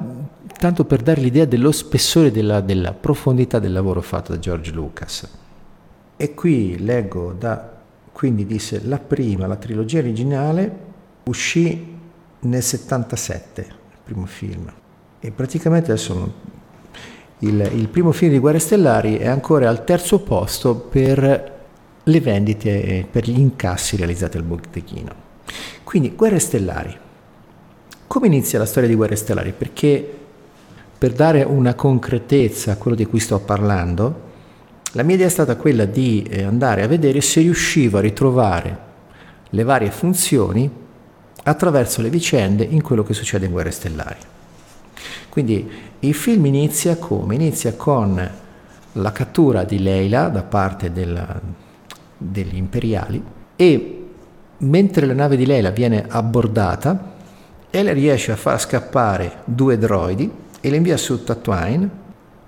tanto per dare l'idea dello spessore, della, della profondità del lavoro fatto da George Lucas. E qui leggo da, quindi disse, la prima, la trilogia originale, uscì nel 77, il primo film. E praticamente adesso il, il, primo film di Guerre Stellari è ancora al terzo posto per le vendite e per gli incassi realizzati al botteghino. Quindi Guerre Stellari. Come inizia la storia di Guerre Stellari? Perché per dare una concretezza a quello di cui sto parlando, la mia idea è stata quella di eh, andare a vedere se riuscivo a ritrovare le varie funzioni attraverso le vicende in quello che succede in Guerre Stellari. Quindi il film inizia come? Inizia con la cattura di Leila da parte della, degli imperiali e mentre la nave di Leila viene abbordata, Ella riesce a far scappare due droidi e le invia su Tatooine,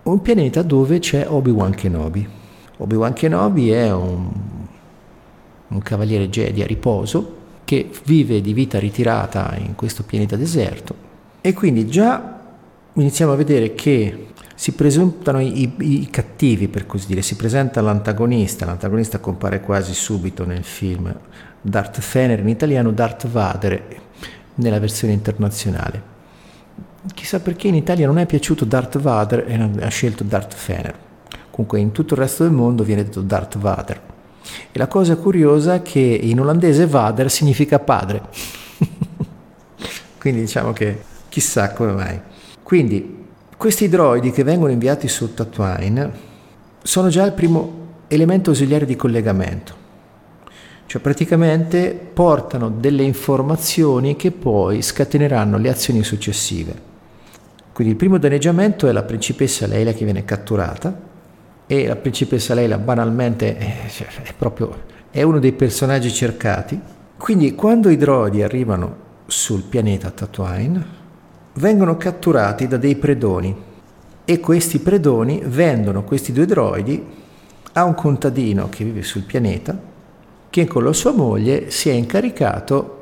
un pianeta dove c'è Obi-Wan Kenobi. Obi-Wan Kenobi è un, un cavaliere Jedi a riposo che vive di vita ritirata in questo pianeta deserto e quindi già iniziamo a vedere che si presentano i, i, cattivi, per così dire, si presenta l'antagonista, l'antagonista compare quasi subito nel film, Darth Fener in italiano, Darth Vader nella versione internazionale. Chissà perché in Italia non è piaciuto Darth Vader e ha scelto Darth Fener. Comunque in tutto il resto del mondo viene detto Darth Vader. E la cosa curiosa è che in olandese Vader significa padre. Quindi diciamo che chissà come mai. Quindi questi droidi che vengono inviati su Tatooine sono già il primo elemento ausiliare di collegamento. Cioè praticamente portano delle informazioni che poi scateneranno le azioni successive. Quindi il primo danneggiamento è la principessa Leila che viene catturata e la principessa Leila banalmente è, cioè, è proprio è uno dei personaggi cercati. Quindi quando i droidi arrivano sul pianeta Tatooine vengono catturati da dei predoni e questi predoni vendono questi due droidi a un contadino che vive sul pianeta che con la sua moglie si è incaricato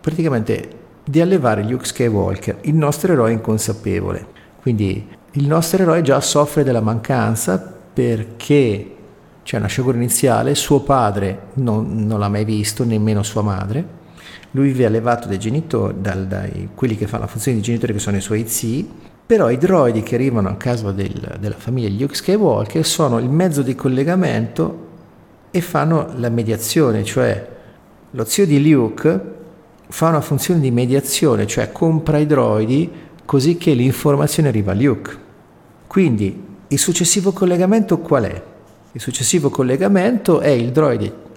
praticamente di allevare Luke Skywalker, il nostro eroe inconsapevole. Quindi il nostro eroe già soffre della mancanza perché c'è una sciagura iniziale, suo padre non, non l'ha mai visto, nemmeno sua madre. Lui vive allevato dai genitori, dal, dai quelli che fanno la funzione di genitori che sono i suoi zii, però i droidi che arrivano a casa del, della famiglia Luke Skywalker sono il mezzo di collegamento e fanno la mediazione, cioè lo zio di Luke fa una funzione di mediazione, cioè compra i droidi così che l'informazione arriva a Luke. Quindi il successivo collegamento qual è? Il successivo collegamento è il droide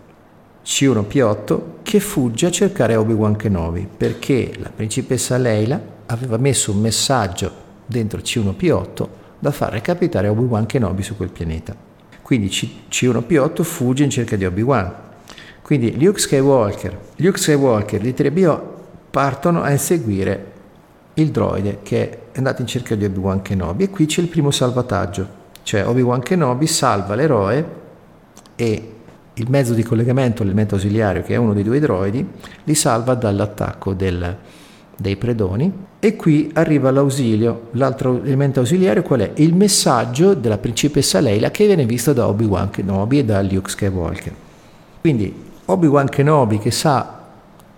C1P8 che fugge a cercare Obi-Wan Kenobi perché la principessa Leila aveva messo un messaggio dentro C1P8 da far recapitare Obi-Wan Kenobi su quel pianeta. Quindi C1P8 fugge in cerca di Obi-Wan. Quindi Luke Skywalker, Luke Skywalker di 3BO partono a inseguire il droide che è andato in cerca di Obi-Wan Kenobi e qui c'è il primo salvataggio, cioè Obi-Wan Kenobi salva l'eroe e il mezzo di collegamento, l'elemento ausiliario che è uno dei due droidi, li salva dall'attacco del, dei predoni e qui arriva l'ausilio, l'altro elemento ausiliario qual è? Il messaggio della principessa Leila che viene visto da Obi-Wan Kenobi e da Luke Skywalker. Quindi Obi-Wan Kenobi che sa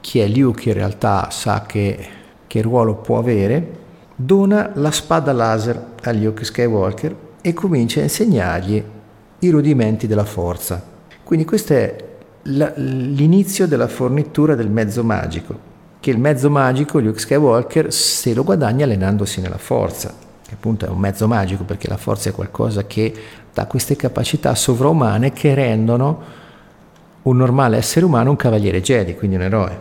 chi è Luke in realtà, sa che, che ruolo può avere, dona la spada laser a Luke Skywalker e comincia a insegnargli i rudimenti della forza. Quindi questo è la, l'inizio della fornitura del mezzo magico, che il mezzo magico Luke Skywalker se lo guadagna allenandosi nella forza, che appunto è un mezzo magico perché la forza è qualcosa che dà queste capacità sovraumane che rendono un normale essere umano un cavaliere Jedi, quindi un eroe.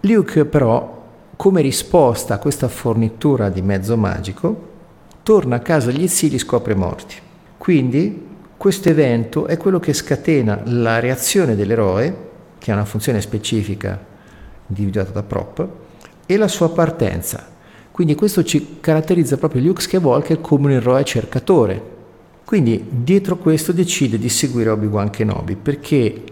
Luke però, come risposta a questa fornitura di mezzo magico, torna a casa agli zii e li scopre morti. Quindi questo evento è quello che scatena la reazione dell'eroe, che ha una funzione specifica individuata da Prop, e la sua partenza. Quindi questo ci caratterizza proprio Luke Skywalker come un eroe cercatore. Quindi dietro questo decide di seguire Obi-Wan Kenobi perché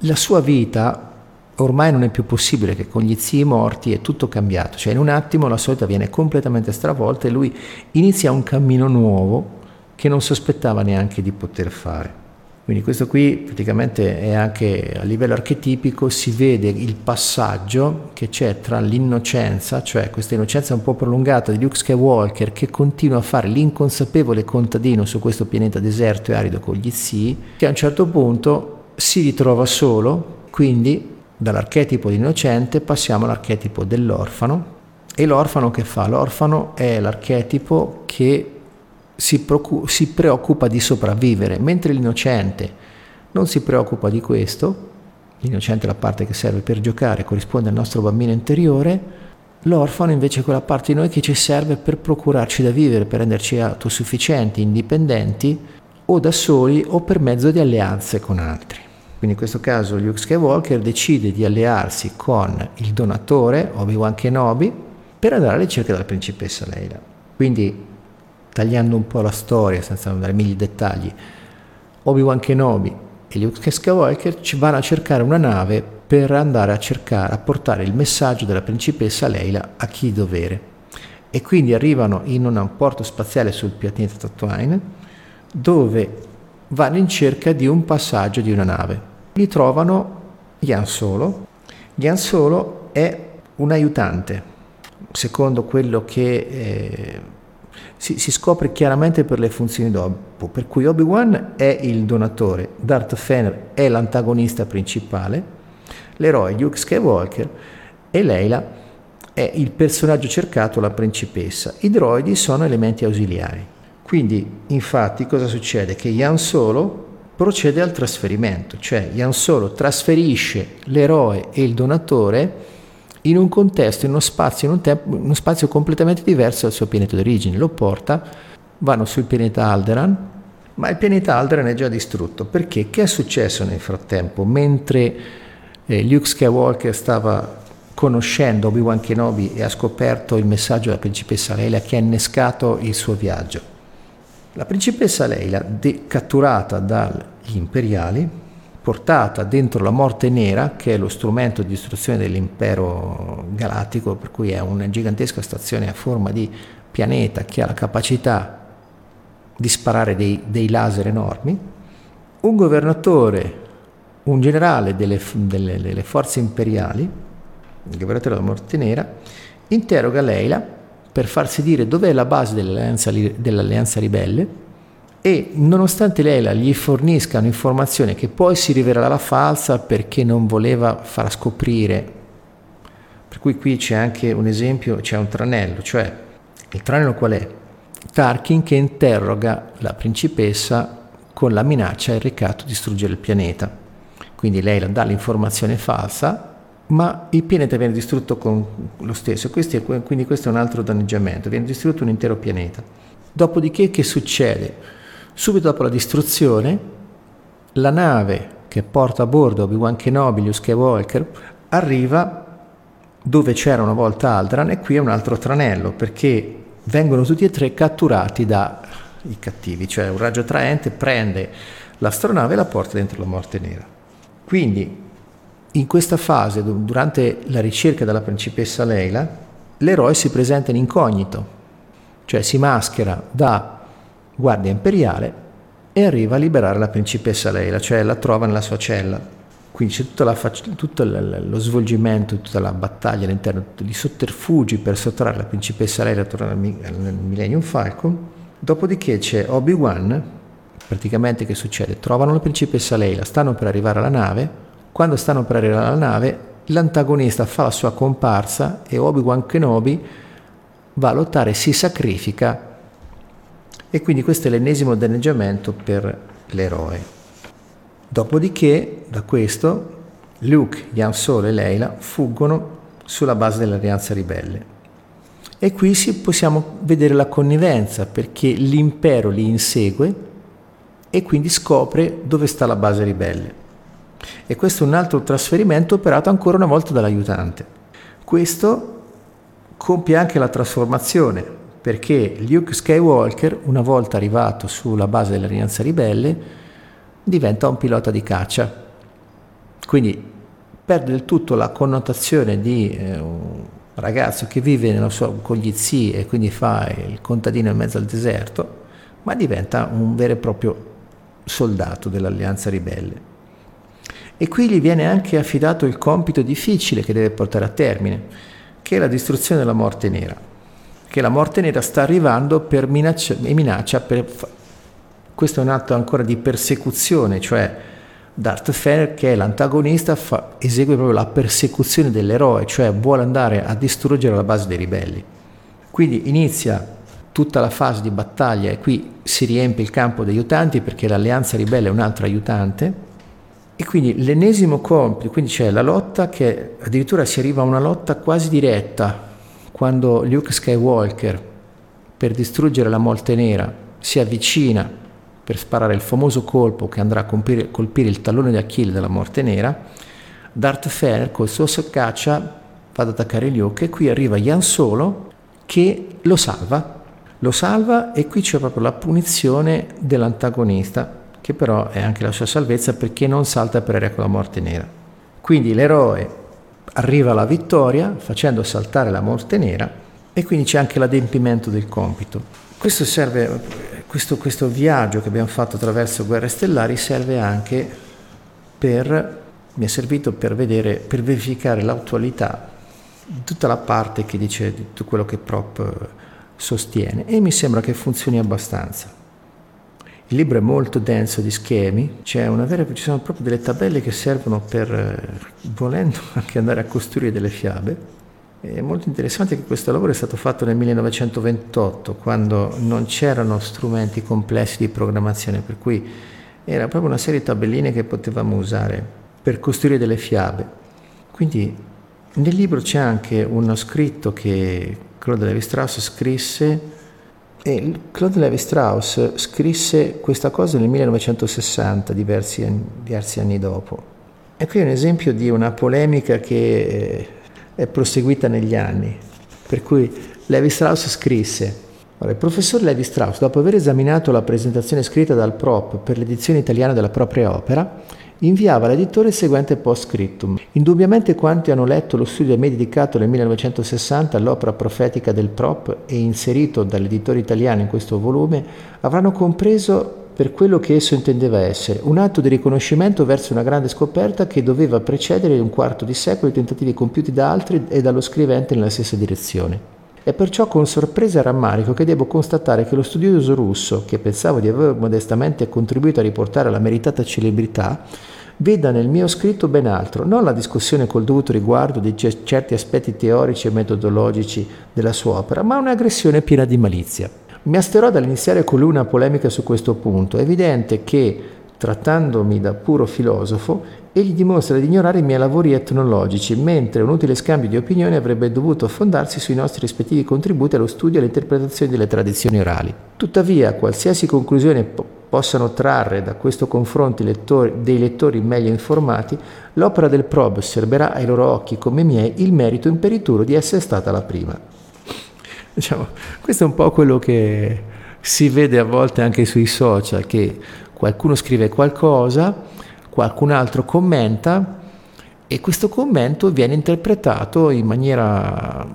la sua vita ormai non è più possibile che con gli zii morti è tutto cambiato, cioè in un attimo la sua vita viene completamente stravolta e lui inizia un cammino nuovo che non sospettava neanche di poter fare. Quindi questo qui praticamente è anche a livello archetipico, si vede il passaggio che c'è tra l'innocenza, cioè questa innocenza un po' prolungata di Luke Skywalker che continua a fare l'inconsapevole contadino su questo pianeta deserto e arido con gli zii, che a un certo punto si ritrova solo, quindi dall'archetipo di innocente passiamo all'archetipo dell'orfano. E l'orfano che fa? L'orfano è l'archetipo che si, procu- si preoccupa di sopravvivere, mentre l'innocente non si preoccupa di questo, l'innocente è la parte che serve per giocare, corrisponde al nostro bambino interiore, l'orfano invece è quella parte di noi che ci serve per procurarci da vivere, per renderci autosufficienti, indipendenti, o da soli o per mezzo di alleanze con altri. Quindi in questo caso Luke Skywalker decide di allearsi con il donatore Obi-Wan Kenobi per andare alla ricerca della principessa Leila. Quindi, tagliando un po' la storia senza andare mille dettagli, Obi-Wan Kenobi e Luke Skywalker ci vanno a cercare una nave per andare a cercare, a portare il messaggio della principessa Leila a chi dovere. E quindi arrivano in un porto spaziale sul pianeta Tatooine dove vanno in cerca di un passaggio di una nave. Li trovano Yan Solo. Yan Solo è un aiutante, secondo quello che eh, si, si, scopre chiaramente per le funzioni dopo, per cui Obi-Wan è il donatore, Darth Fener è l'antagonista principale, l'eroe Luke Skywalker e Leila è il personaggio cercato, la principessa. I droidi sono elementi ausiliari. Quindi, infatti, cosa succede? Che Yan Solo procede al trasferimento, cioè Yan Solo trasferisce l'eroe e il donatore in un contesto, in uno spazio, in un tempo, in uno spazio completamente diverso dal suo pianeta d'origine. Lo porta, vanno sul pianeta Alderan, ma il pianeta Alderan è già distrutto. Perché? Che è successo nel frattempo? Mentre eh, Luke Skywalker stava conoscendo Obi-Wan Kenobi e ha scoperto il messaggio della principessa Leila che ha innescato il suo viaggio. La principessa Leila, de- catturata dagli imperiali, portata dentro la morte nera, che è lo strumento di distruzione dell'impero galattico, per cui è una gigantesca stazione a forma di pianeta che ha la capacità di sparare dei, dei laser enormi, un governatore, un generale delle, delle, delle forze imperiali, il governatore della morte nera, interroga Leila per farsi dire dov'è la base dell'alleanza, dell'alleanza ribelle e nonostante Leila gli fornisca un'informazione che poi si rivelerà falsa perché non voleva far scoprire, per cui qui c'è anche un esempio, c'è un tranello, cioè il tranello qual è? Tarkin che interroga la principessa con la minaccia e il ricatto di distruggere il pianeta. Quindi lei dà l'informazione falsa, ma il pianeta viene distrutto con lo stesso, questo è, quindi questo è un altro danneggiamento, viene distrutto un intero pianeta. Dopodiché che succede? Subito dopo la distruzione, la nave che porta a bordo Obi-Wan Kenobi, Luke Skywalker, arriva dove c'era una volta Aldran e qui è un altro tranello perché vengono tutti e tre catturati dai cattivi, cioè un raggio traente prende l'astronave e la porta dentro la morte nera. Quindi in questa fase, durante la ricerca della principessa Leila, l'eroe si presenta in incognito, cioè si maschera da guardia imperiale e arriva a liberare la principessa Leila, cioè la trova nella sua cella. Quindi c'è la, tutto lo svolgimento, tutta la battaglia all'interno di sotterfugi per sottrarre la principessa Leila a tornare nel Millennium Falcon. Dopodiché c'è Obi-Wan, praticamente che succede? Trovano la principessa Leila, stanno per arrivare alla nave, quando stanno per arrivare alla nave l'antagonista fa la sua comparsa e Obi-Wan Kenobi va a lottare si sacrifica e quindi questo è l'ennesimo danneggiamento per l'eroe. Dopodiché, da questo, Luke, Yan Solo e Leila fuggono sulla base dell'alleanza ribelle. E qui possiamo vedere la connivenza perché l'impero li insegue e quindi scopre dove sta la base ribelle. E questo è un altro trasferimento operato ancora una volta dall'aiutante. Questo compie anche la trasformazione, perché Luke Skywalker, una volta arrivato sulla base dell'Alleanza Ribelle, diventa un pilota di caccia. Quindi perde del tutto la connotazione di eh, un ragazzo che vive sua, con gli zii e quindi fa il contadino in mezzo al deserto, ma diventa un vero e proprio soldato dell'Alleanza Ribelle. E qui gli viene anche affidato il compito difficile che deve portare a termine, che è la distruzione della morte nera che la morte nera sta arrivando per minaccia, minaccia per, questo è un atto ancora di persecuzione, cioè Darth Vader che è l'antagonista fa, esegue proprio la persecuzione dell'eroe, cioè vuole andare a distruggere la base dei ribelli. Quindi inizia tutta la fase di battaglia e qui si riempie il campo degli aiutanti perché l'alleanza ribelle è un altro aiutante e quindi l'ennesimo compito, quindi c'è la lotta che addirittura si arriva a una lotta quasi diretta quando Luke Skywalker, per distruggere la Molte Nera, si avvicina per sparare il famoso colpo che andrà a colpire, colpire il tallone di Achille della Morte Nera, Darth Vader col suo caccia va ad attaccare Luke e qui arriva Yan Solo che lo salva. Lo salva e qui c'è proprio la punizione dell'antagonista, che però è anche la sua salvezza perché non salta per aria con la Morte Nera. Quindi l'eroe arriva alla vittoria facendo saltare la morte nera e quindi c'è anche l'adempimento del compito. Questo, serve, questo, questo viaggio che abbiamo fatto attraverso Guerre Stellari serve anche per, mi è servito per vedere, per verificare l'attualità di tutta la parte che dice di tutto quello che Prop sostiene e mi sembra che funzioni abbastanza. Il libro è molto denso di schemi, vera, ci sono proprio delle tabelle che servono per, eh, volendo anche andare a costruire delle fiabe. È molto interessante che questo lavoro è stato fatto nel 1928, quando non c'erano strumenti complessi di programmazione, per cui era proprio una serie di tabelline che potevamo usare per costruire delle fiabe. Quindi nel libro c'è anche uno scritto che Claude Levi-Strauss scrisse e Claude Levi-Strauss scrisse questa cosa nel 1960, diversi diversi anni dopo. E qui è un esempio di una polemica che eh, è proseguita negli anni, per cui Levi-Strauss scrisse Allora, il professor Levi-Strauss, dopo aver esaminato la presentazione scritta dal Prop per l'edizione italiana della propria opera, inviava all'editore il seguente post scriptum. Indubbiamente quanti hanno letto lo studio a me dedicato nel 1960 all'opera profetica del Prop e inserito dall'editore italiano in questo volume avranno compreso per quello che esso intendeva essere, un atto di riconoscimento verso una grande scoperta che doveva precedere un quarto di secolo di tentativi compiuti da altri e dallo scrivente nella stessa direzione. È perciò con sorpresa e rammarico che devo constatare che lo studioso russo, che pensavo di aver modestamente contribuito a riportare la meritata celebrità, veda nel mio scritto ben altro, non la discussione col dovuto riguardo di certi aspetti teorici e metodologici della sua opera, ma un'aggressione piena di malizia. Mi asterò dall'iniziare con lui una polemica su questo punto. È evidente che, trattandomi da puro filosofo, egli dimostra di ignorare i miei lavori etnologici, mentre un utile scambio di opinioni avrebbe dovuto fondarsi sui nostri rispettivi contributi allo studio e all'interpretazione delle tradizioni orali. Tuttavia, qualsiasi conclusione po- possano trarre da questo confronto lettori, dei lettori meglio informati, l'opera del Prob osserverà ai loro occhi, come miei, il merito imperituro di essere stata la prima. Diciamo, questo è un po' quello che si vede a volte anche sui social, che qualcuno scrive qualcosa, qualcun altro commenta e questo commento viene interpretato in maniera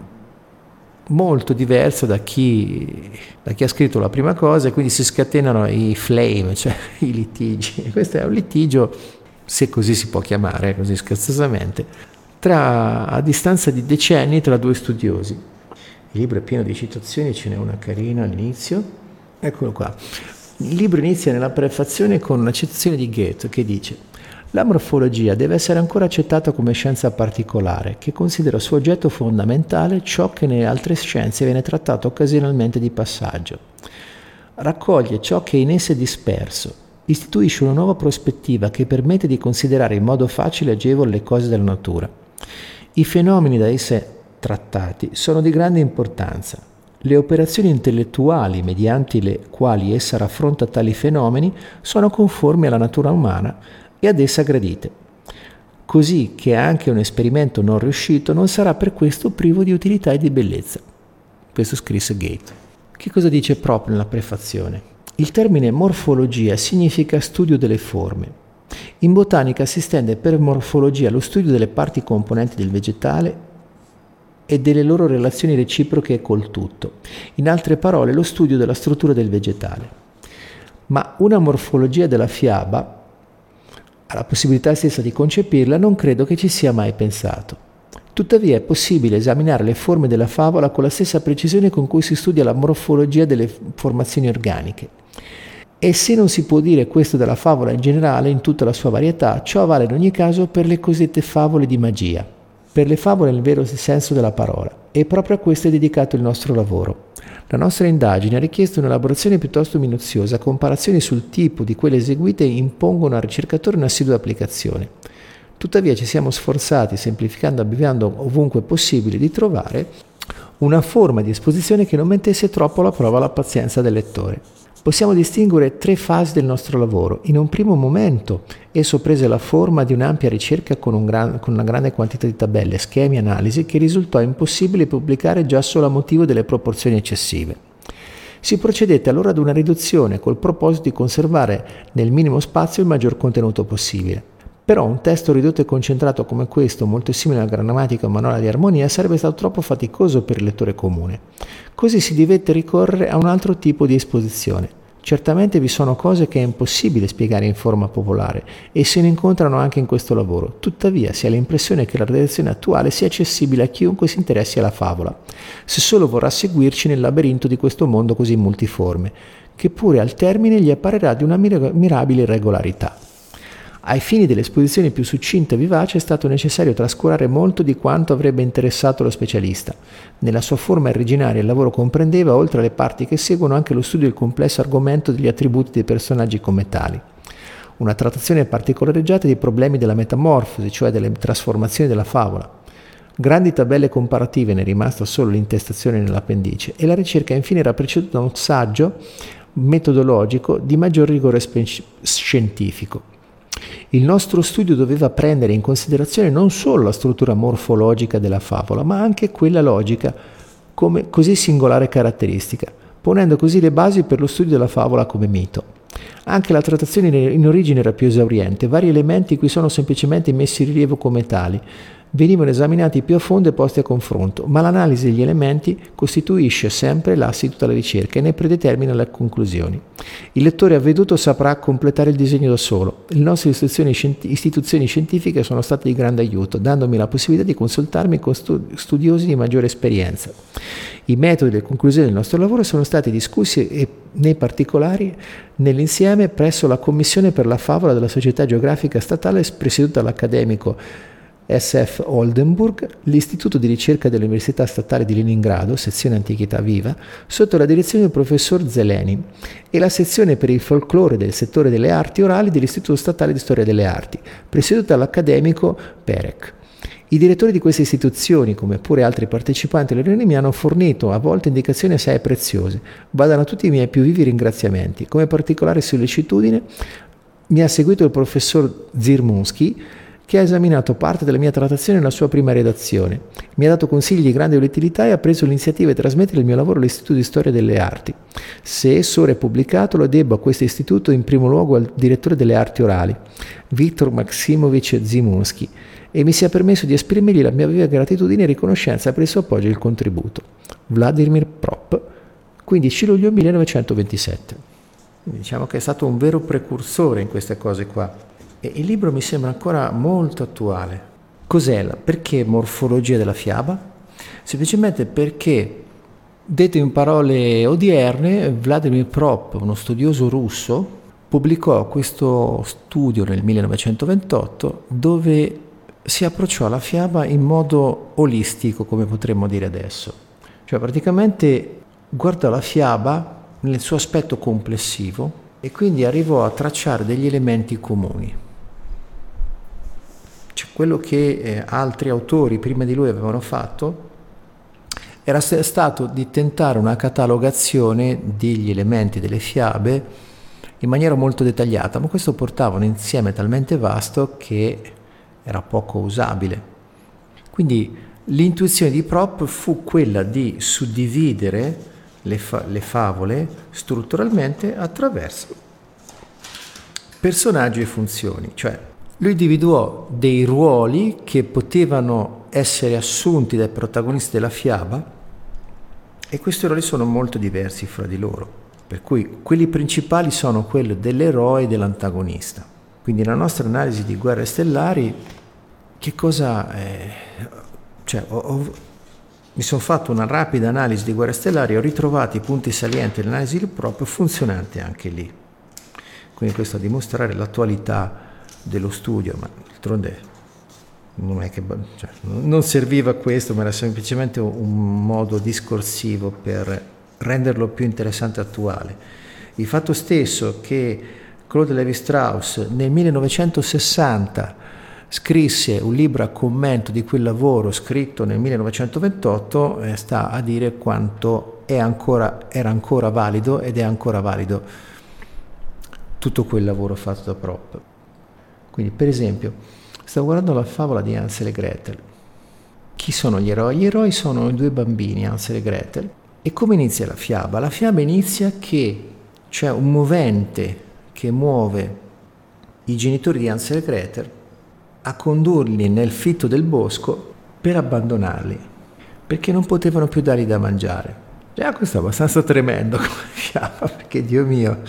molto diversa da chi, da chi, ha scritto la prima cosa e quindi si scatenano i flame, cioè i litigi. Questo è un litigio, se così si può chiamare, così scherzosamente, tra, a distanza di decenni tra due studiosi. Il libro è pieno di citazioni, ce n'è una carina all'inizio. Eccolo qua. Il libro inizia nella prefazione con una citazione di Goethe che dice la morfologia deve essere ancora accettata come scienza particolare, che considera suo oggetto fondamentale ciò che nelle altre scienze viene trattato occasionalmente di passaggio. Raccoglie ciò che in esse è disperso, istituisce una nuova prospettiva che permette di considerare in modo facile e agevole le cose della natura. I fenomeni da esse trattati sono di grande importanza. Le operazioni intellettuali mediante le quali essa raffronta tali fenomeni sono conformi alla natura umana, e ad essa gradite, così che anche un esperimento non riuscito non sarà per questo privo di utilità e di bellezza. Questo scrisse Gate. Che cosa dice proprio nella prefazione? Il termine morfologia significa studio delle forme. In botanica si stende per morfologia lo studio delle parti componenti del vegetale e delle loro relazioni reciproche col tutto. In altre parole, lo studio della struttura del vegetale. Ma una morfologia della fiaba alla possibilità stessa di concepirla, non credo che ci sia mai pensato. Tuttavia è possibile esaminare le forme della favola con la stessa precisione con cui si studia la morfologia delle formazioni organiche. E se non si può dire questo della favola in generale, in tutta la sua varietà, ciò vale in ogni caso per le cosiddette favole di magia, per le favole nel vero senso della parola, e proprio a questo è dedicato il nostro lavoro. La nostra indagine ha richiesto un'elaborazione piuttosto minuziosa, comparazioni sul tipo di quelle eseguite impongono al ricercatore un'assidua applicazione. Tuttavia ci siamo sforzati, semplificando e abbreviando ovunque possibile, di trovare una forma di esposizione che non mettesse troppo alla prova la pazienza del lettore. Possiamo distinguere tre fasi del nostro lavoro. In un primo momento esso prese la forma di un'ampia ricerca con, un gran, con, una grande quantità di tabelle, schemi e analisi che risultò impossibile pubblicare già solo a motivo delle proporzioni eccessive. Si procedette allora ad una riduzione col proposito di conservare nel minimo spazio il maggior contenuto possibile. Però un testo ridotto e concentrato come questo, molto simile alla grammatica o manuale di armonia, sarebbe stato troppo faticoso per il lettore comune. Così si dovette ricorrere a un altro tipo di esposizione. Certamente vi sono cose che è impossibile spiegare in forma popolare e se ne incontrano anche in questo lavoro. Tuttavia si ha l'impressione che la redazione attuale sia accessibile a chiunque si interessi alla favola, se solo vorrà seguirci nel labirinto di questo mondo così multiforme, che pure al termine gli apparirà di una mirabile regolarità. Ai fini dell'esposizione più succinta e vivace è stato necessario trascurare molto di quanto avrebbe interessato lo specialista. Nella sua forma originaria il lavoro comprendeva, oltre alle parti che seguono, anche lo studio del complesso argomento degli attributi dei personaggi come tali. Una trattazione particolareggiata dei problemi della metamorfosi, cioè delle trasformazioni della favola. Grandi tabelle comparative, ne è rimasta solo l'intestazione nell'appendice, e la ricerca infine era preceduta da un saggio metodologico di maggior rigore scientifico. Il nostro studio doveva prendere in considerazione non solo la struttura morfologica della favola, ma anche quella logica come così singolare caratteristica, ponendo così le basi per lo studio della favola come mito. Anche la trattazione in origine era più esauriente, vari elementi qui sono semplicemente messi in rilievo come tali, venivano esaminati più a fondo e posti a confronto, ma l'analisi degli elementi costituisce sempre l'asse di tutta la ricerca e ne predetermina le conclusioni. Il lettore avveduto saprà completare il disegno da solo. Le nostre istituzioni, istituzioni scientifiche sono state di grande aiuto, dandomi la possibilità di consultarmi con studiosi di maggiore esperienza. I metodi e le conclusioni del nostro lavoro sono stati discussi e nei particolari nell'insieme presso la Commissione per la favola della Società Geografica Statale presieduta dall'accademico SF Oldenburg, l'Istituto di ricerca dell'Università Statale di Leningrado, sezione Antichità Viva, sotto la direzione del professor Zeleni, e la sezione per il folklore del settore delle arti orali dell'Istituto Statale di Storia delle Arti, presieduta dall'accademico Perec. I direttori di queste istituzioni, come pure altri partecipanti alle riunioni, mi hanno fornito a volte indicazioni assai preziose. Vadano tutti i miei più vivi ringraziamenti. Come particolare sollecitudine mi ha seguito il professor Zirmunsky, che ha esaminato parte della mia trattazione nella sua prima redazione. Mi ha dato consigli di grande utilità e ha preso l'iniziativa di trasmettere il mio lavoro all'Istituto di Storia delle Arti. Se esso ora è pubblicato, lo debbo a questo istituto in primo luogo al direttore delle arti orali, Viktor Maximovich Zimunsky, e mi sia permesso di esprimergli la mia viva gratitudine e riconoscenza per il suo appoggio e il contributo. Vladimir Prop, 15 luglio 1927. Diciamo che è stato un vero precursore in queste cose qua. Il libro mi sembra ancora molto attuale. Cos'è? La, perché morfologia della fiaba? Semplicemente perché, detto in parole odierne, Vladimir Prop, uno studioso russo, pubblicò questo studio nel 1928 dove si approcciò alla fiaba in modo olistico, come potremmo dire adesso. Cioè praticamente guardò la fiaba nel suo aspetto complessivo e quindi arrivò a tracciare degli elementi comuni. Cioè, quello che eh, altri autori prima di lui avevano fatto era stato di tentare una catalogazione degli elementi delle fiabe in maniera molto dettagliata, ma questo portava un insieme talmente vasto che era poco usabile. Quindi l'intuizione di Prop fu quella di suddividere le, fa- le favole strutturalmente attraverso personaggi e funzioni, cioè lui individuò dei ruoli che potevano essere assunti dai protagonisti della fiaba e questi ruoli sono molto diversi fra di loro, per cui quelli principali sono quelli dell'eroe e dell'antagonista. Quindi nella nostra analisi di guerre stellari, che cosa... È? Cioè, ho, ho, mi sono fatto una rapida analisi di guerre stellari e ho ritrovato i punti salienti dell'analisi proprio funzionanti anche lì. Quindi questo a dimostrare l'attualità dello studio, ma d'altronde non, che, cioè, non serviva questo, ma era semplicemente un modo discorsivo per renderlo più interessante e attuale. Il fatto stesso che Claude Levi-Strauss nel 1960 scrisse un libro a commento di quel lavoro scritto nel 1928 eh, sta a dire quanto ancora, era ancora valido ed è ancora valido tutto quel lavoro fatto da Prop. Quindi per esempio stavo guardando la favola di Hansel e Gretel. Chi sono gli eroi? Gli eroi sono i due bambini, Hansel e Gretel. E come inizia la fiaba? La fiaba inizia che c'è un movente che muove i genitori di Hansel e Gretel a condurli nel fitto del bosco per abbandonarli, perché non potevano più dargli da mangiare. Già questo è abbastanza tremendo come fiaba, perché Dio mio,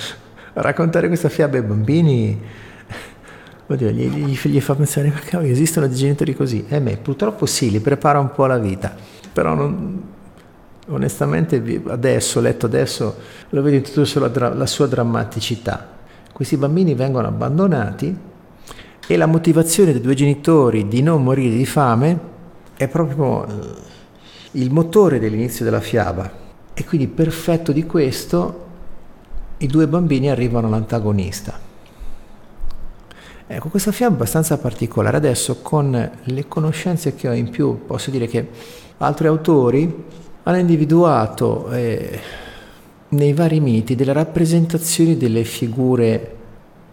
raccontare questa fiaba ai bambini oddio, gli, gli, gli, fa pensare, ma cavolo, esistono dei genitori così? E eh, me, purtroppo sì, li prepara un po' alla vita, però non, onestamente adesso, letto adesso, lo vedo in tutta la, la sua drammaticità. Questi bambini vengono abbandonati e la motivazione dei due genitori di non morire di fame è proprio il motore dell'inizio della fiaba. E quindi perfetto di questo i due bambini arrivano all'antagonista. Ecco, questa fiaba è abbastanza particolare. Adesso con le conoscenze che ho in più posso dire che altri autori hanno individuato eh, nei vari miti delle rappresentazioni delle figure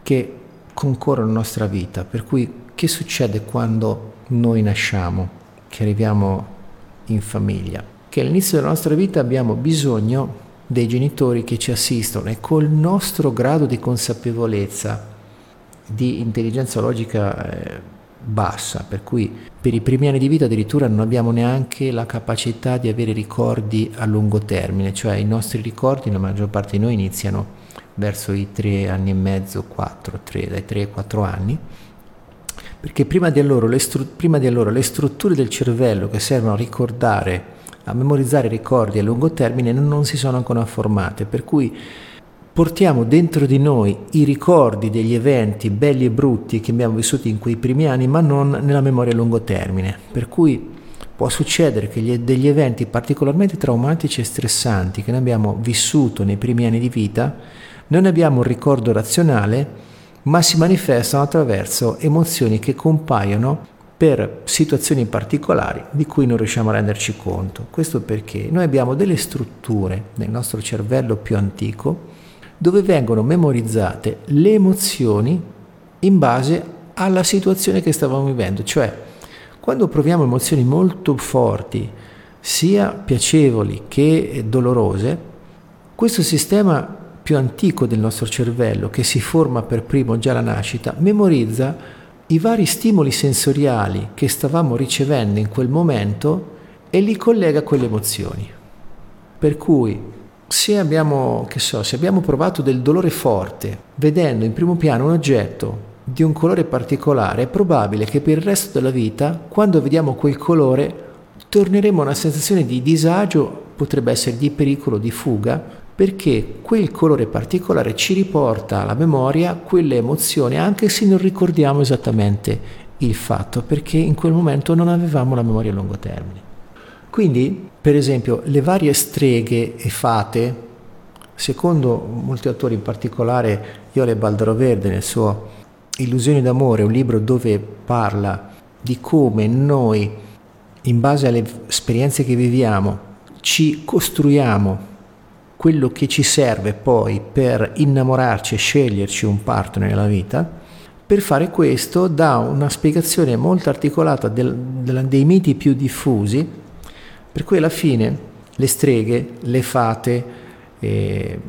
che concorrono alla nostra vita, per cui che succede quando noi nasciamo, che arriviamo in famiglia? Che all'inizio della nostra vita abbiamo bisogno dei genitori che ci assistono e col nostro grado di consapevolezza di intelligenza logica eh, bassa, per cui per i primi anni di vita addirittura non abbiamo neanche la capacità di avere ricordi a lungo termine, cioè i nostri ricordi, la maggior parte di noi iniziano verso i tre anni e mezzo, quattro, tre, dai tre ai quattro anni, perché prima di, allora le, stru- prima di allora le strutture del cervello che servono a ricordare, a memorizzare ricordi a lungo termine non si sono ancora formate, per cui portiamo dentro di noi i ricordi degli eventi belli e brutti che abbiamo vissuto in quei primi anni, ma non nella memoria a lungo termine. Per cui può succedere che gli, degli eventi particolarmente traumatici e stressanti che noi abbiamo vissuto nei primi anni di vita, non abbiamo un ricordo razionale, ma si manifestano attraverso emozioni che compaiono per situazioni particolari di cui non riusciamo a renderci conto. Questo perché noi abbiamo delle strutture nel nostro cervello più antico dove vengono memorizzate le emozioni in base alla situazione che stavamo vivendo, cioè quando proviamo emozioni molto forti, sia piacevoli che dolorose, questo sistema più antico del nostro cervello, che si forma per primo già alla nascita, memorizza i vari stimoli sensoriali che stavamo ricevendo in quel momento e li collega a quelle emozioni. Per cui se abbiamo, so, se abbiamo provato del dolore forte vedendo in primo piano un oggetto di un colore particolare, è probabile che per il resto della vita, quando vediamo quel colore, torneremo a una sensazione di disagio, potrebbe essere di pericolo, di fuga, perché quel colore particolare ci riporta alla memoria quelle emozioni, anche se non ricordiamo esattamente il fatto, perché in quel momento non avevamo la memoria a lungo termine. Quindi, per esempio, le varie streghe e fate, secondo molti autori, in particolare Iole Baldaro Verde nel suo Illusioni d'amore, un libro dove parla di come noi, in base alle esperienze che viviamo, ci costruiamo quello che ci serve poi per innamorarci e sceglierci un partner nella vita, per fare questo dà una spiegazione molto articolata del, del, dei miti più diffusi per cui alla fine le streghe, le fate, eh,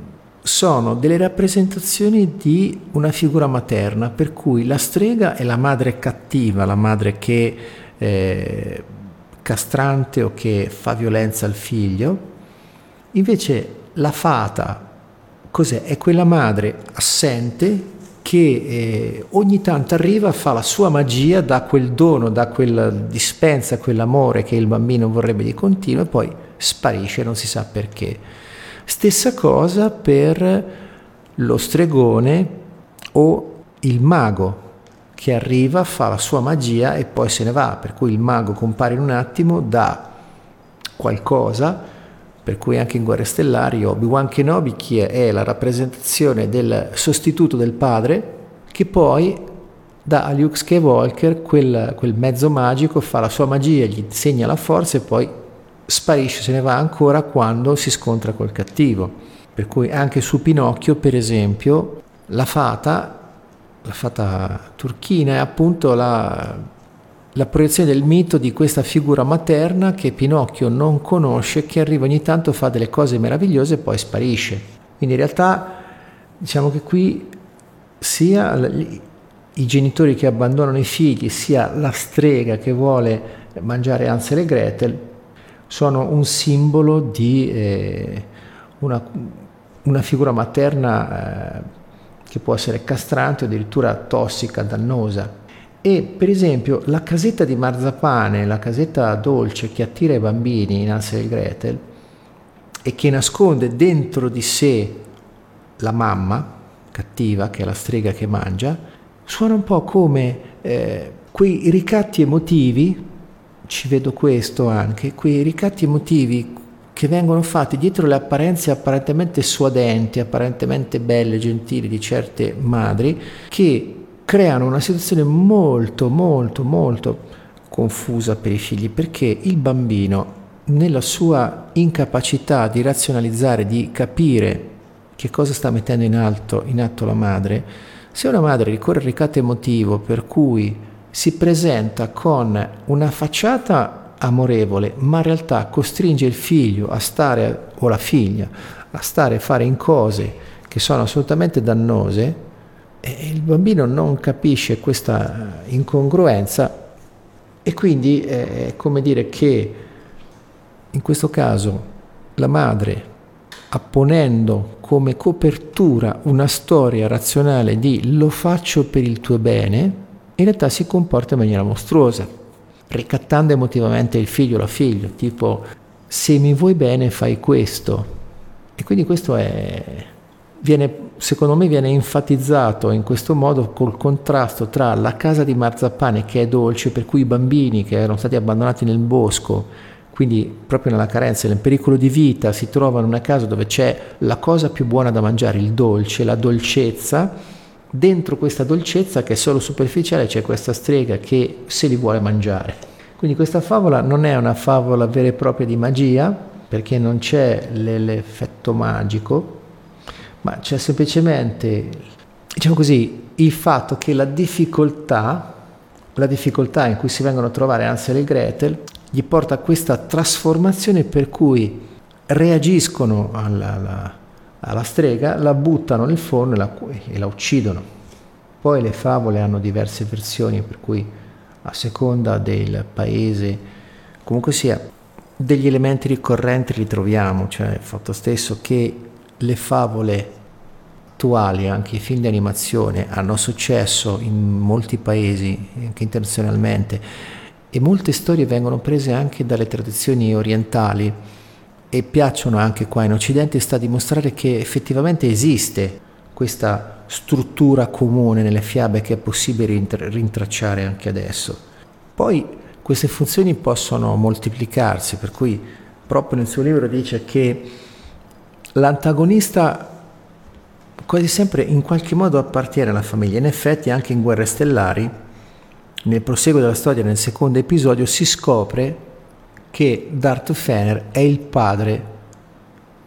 sono delle rappresentazioni di una figura materna, per cui la strega è la madre cattiva, la madre che eh, castrante o che fa violenza al figlio, invece la fata cos'è? È quella madre assente che eh, ogni tanto arriva, fa la sua magia, dà quel dono, dà quel dispensa quell'amore che il bambino vorrebbe di continuo e poi sparisce, non si sa perché. Stessa cosa per lo stregone o il mago che arriva, fa la sua magia e poi se ne va, per cui il mago compare in un attimo, dà qualcosa, per cui anche in Guerre Stellari Obi-Wan Kenobi chi è? è la rappresentazione del sostituto del padre che poi dà a Luke Skywalker quel, quel mezzo magico, fa la sua magia, gli insegna la forza e poi sparisce, se ne va ancora quando si scontra col cattivo. Per cui anche su Pinocchio, per esempio, la fata, la fata turchina è appunto la la proiezione del mito di questa figura materna che Pinocchio non conosce, che arriva ogni tanto, fa delle cose meravigliose e poi sparisce. Quindi in realtà diciamo che qui sia i genitori che abbandonano i figli, sia la strega che vuole mangiare Ansel e Gretel, sono un simbolo di eh, una, una, figura materna eh, che può essere castrante o addirittura tossica, dannosa. E per esempio la casetta di marzapane, la casetta dolce che attira i bambini in Hansel e Gretel e che nasconde dentro di sé la mamma cattiva, che è la strega che mangia, suona un po' come eh, quei ricatti emotivi, ci vedo questo anche, quei ricatti emotivi che vengono fatti dietro le apparenze apparentemente suadenti, apparentemente belle, gentili di certe madri, che creano una situazione molto, molto, molto confusa per i figli perché il bambino nella sua incapacità di razionalizzare, di capire che cosa sta mettendo in, alto, in atto la madre, se una madre ricorre al ricatto emotivo per cui si presenta con una facciata amorevole, ma in realtà costringe il figlio a stare, o la figlia, a stare a fare in cose che sono assolutamente dannose e il bambino non capisce questa incongruenza e quindi è come dire che in questo caso la madre apponendo come copertura una storia razionale di lo faccio per il tuo bene, in realtà si comporta in maniera mostruosa, ricattando emotivamente il figlio o la figlia, tipo se mi vuoi bene fai questo. E quindi questo è, viene, secondo me viene enfatizzato in questo modo col contrasto tra la casa di marzapane che è dolce, per cui i bambini che erano stati abbandonati nel bosco quindi proprio nella carenza, nel pericolo di vita, si trovano in una casa dove c'è la cosa più buona da mangiare, il dolce, la dolcezza, dentro questa dolcezza che è solo superficiale c'è questa strega che se li vuole mangiare. Quindi questa favola non è una favola vera e propria di magia, perché non c'è l'effetto magico, ma c'è semplicemente, diciamo così, il fatto che la difficoltà, la difficoltà in cui si vengono a trovare Ansel e Gretel, gli porta a questa trasformazione per cui reagiscono alla, alla, alla strega, la buttano nel forno e la, e la uccidono. Poi le favole hanno diverse versioni, per cui a seconda del paese, comunque sia, degli elementi ricorrenti li troviamo, cioè il fatto stesso che le favole attuali, anche i film di animazione, hanno successo in molti paesi, anche internazionalmente, e molte storie vengono prese anche dalle tradizioni orientali e piacciono anche qua in Occidente, sta a dimostrare che effettivamente esiste questa struttura comune nelle fiabe che è possibile rintracciare anche adesso. Poi queste funzioni possono moltiplicarsi, per cui proprio nel suo libro dice che l'antagonista quasi sempre in qualche modo appartiene alla famiglia, in effetti anche in Guerre Stellari nel proseguo della storia, nel secondo episodio, si scopre che Darth Fener è il padre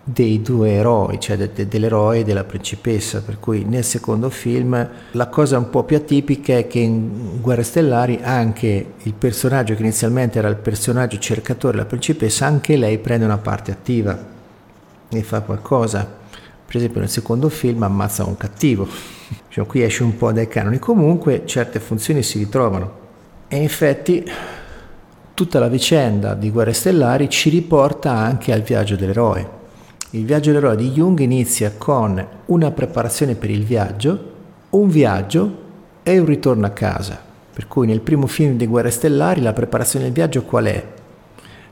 dei due eroi, cioè de- de- dell'eroe e della principessa, per cui nel secondo film la cosa un po' più atipica è che in Guerre Stellari anche il personaggio che inizialmente era il personaggio cercatore della principessa, anche lei prende una parte attiva e fa qualcosa. Per esempio nel secondo film ammazza un cattivo, cioè, qui esce un po' dai canoni, comunque certe funzioni si ritrovano. E in effetti tutta la vicenda di Guerre Stellari ci riporta anche al viaggio dell'eroe. Il viaggio dell'eroe di Jung inizia con una preparazione per il viaggio, un viaggio e un ritorno a casa. Per cui nel primo film di Guerre Stellari la preparazione del viaggio qual è?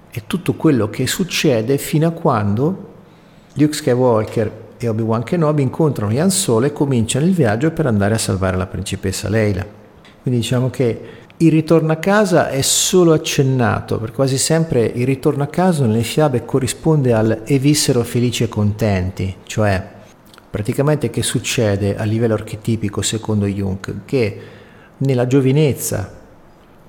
È tutto quello che succede fino a quando Luke Skywalker e Obi-Wan Kenobi incontrano Yan Solo e cominciano il viaggio per andare a salvare la principessa Leila. Quindi diciamo che il ritorno a casa è solo accennato, per quasi sempre il ritorno a casa nelle fiabe corrisponde al e vissero felici e contenti, cioè praticamente che succede a livello archetipico secondo Jung? Che nella giovinezza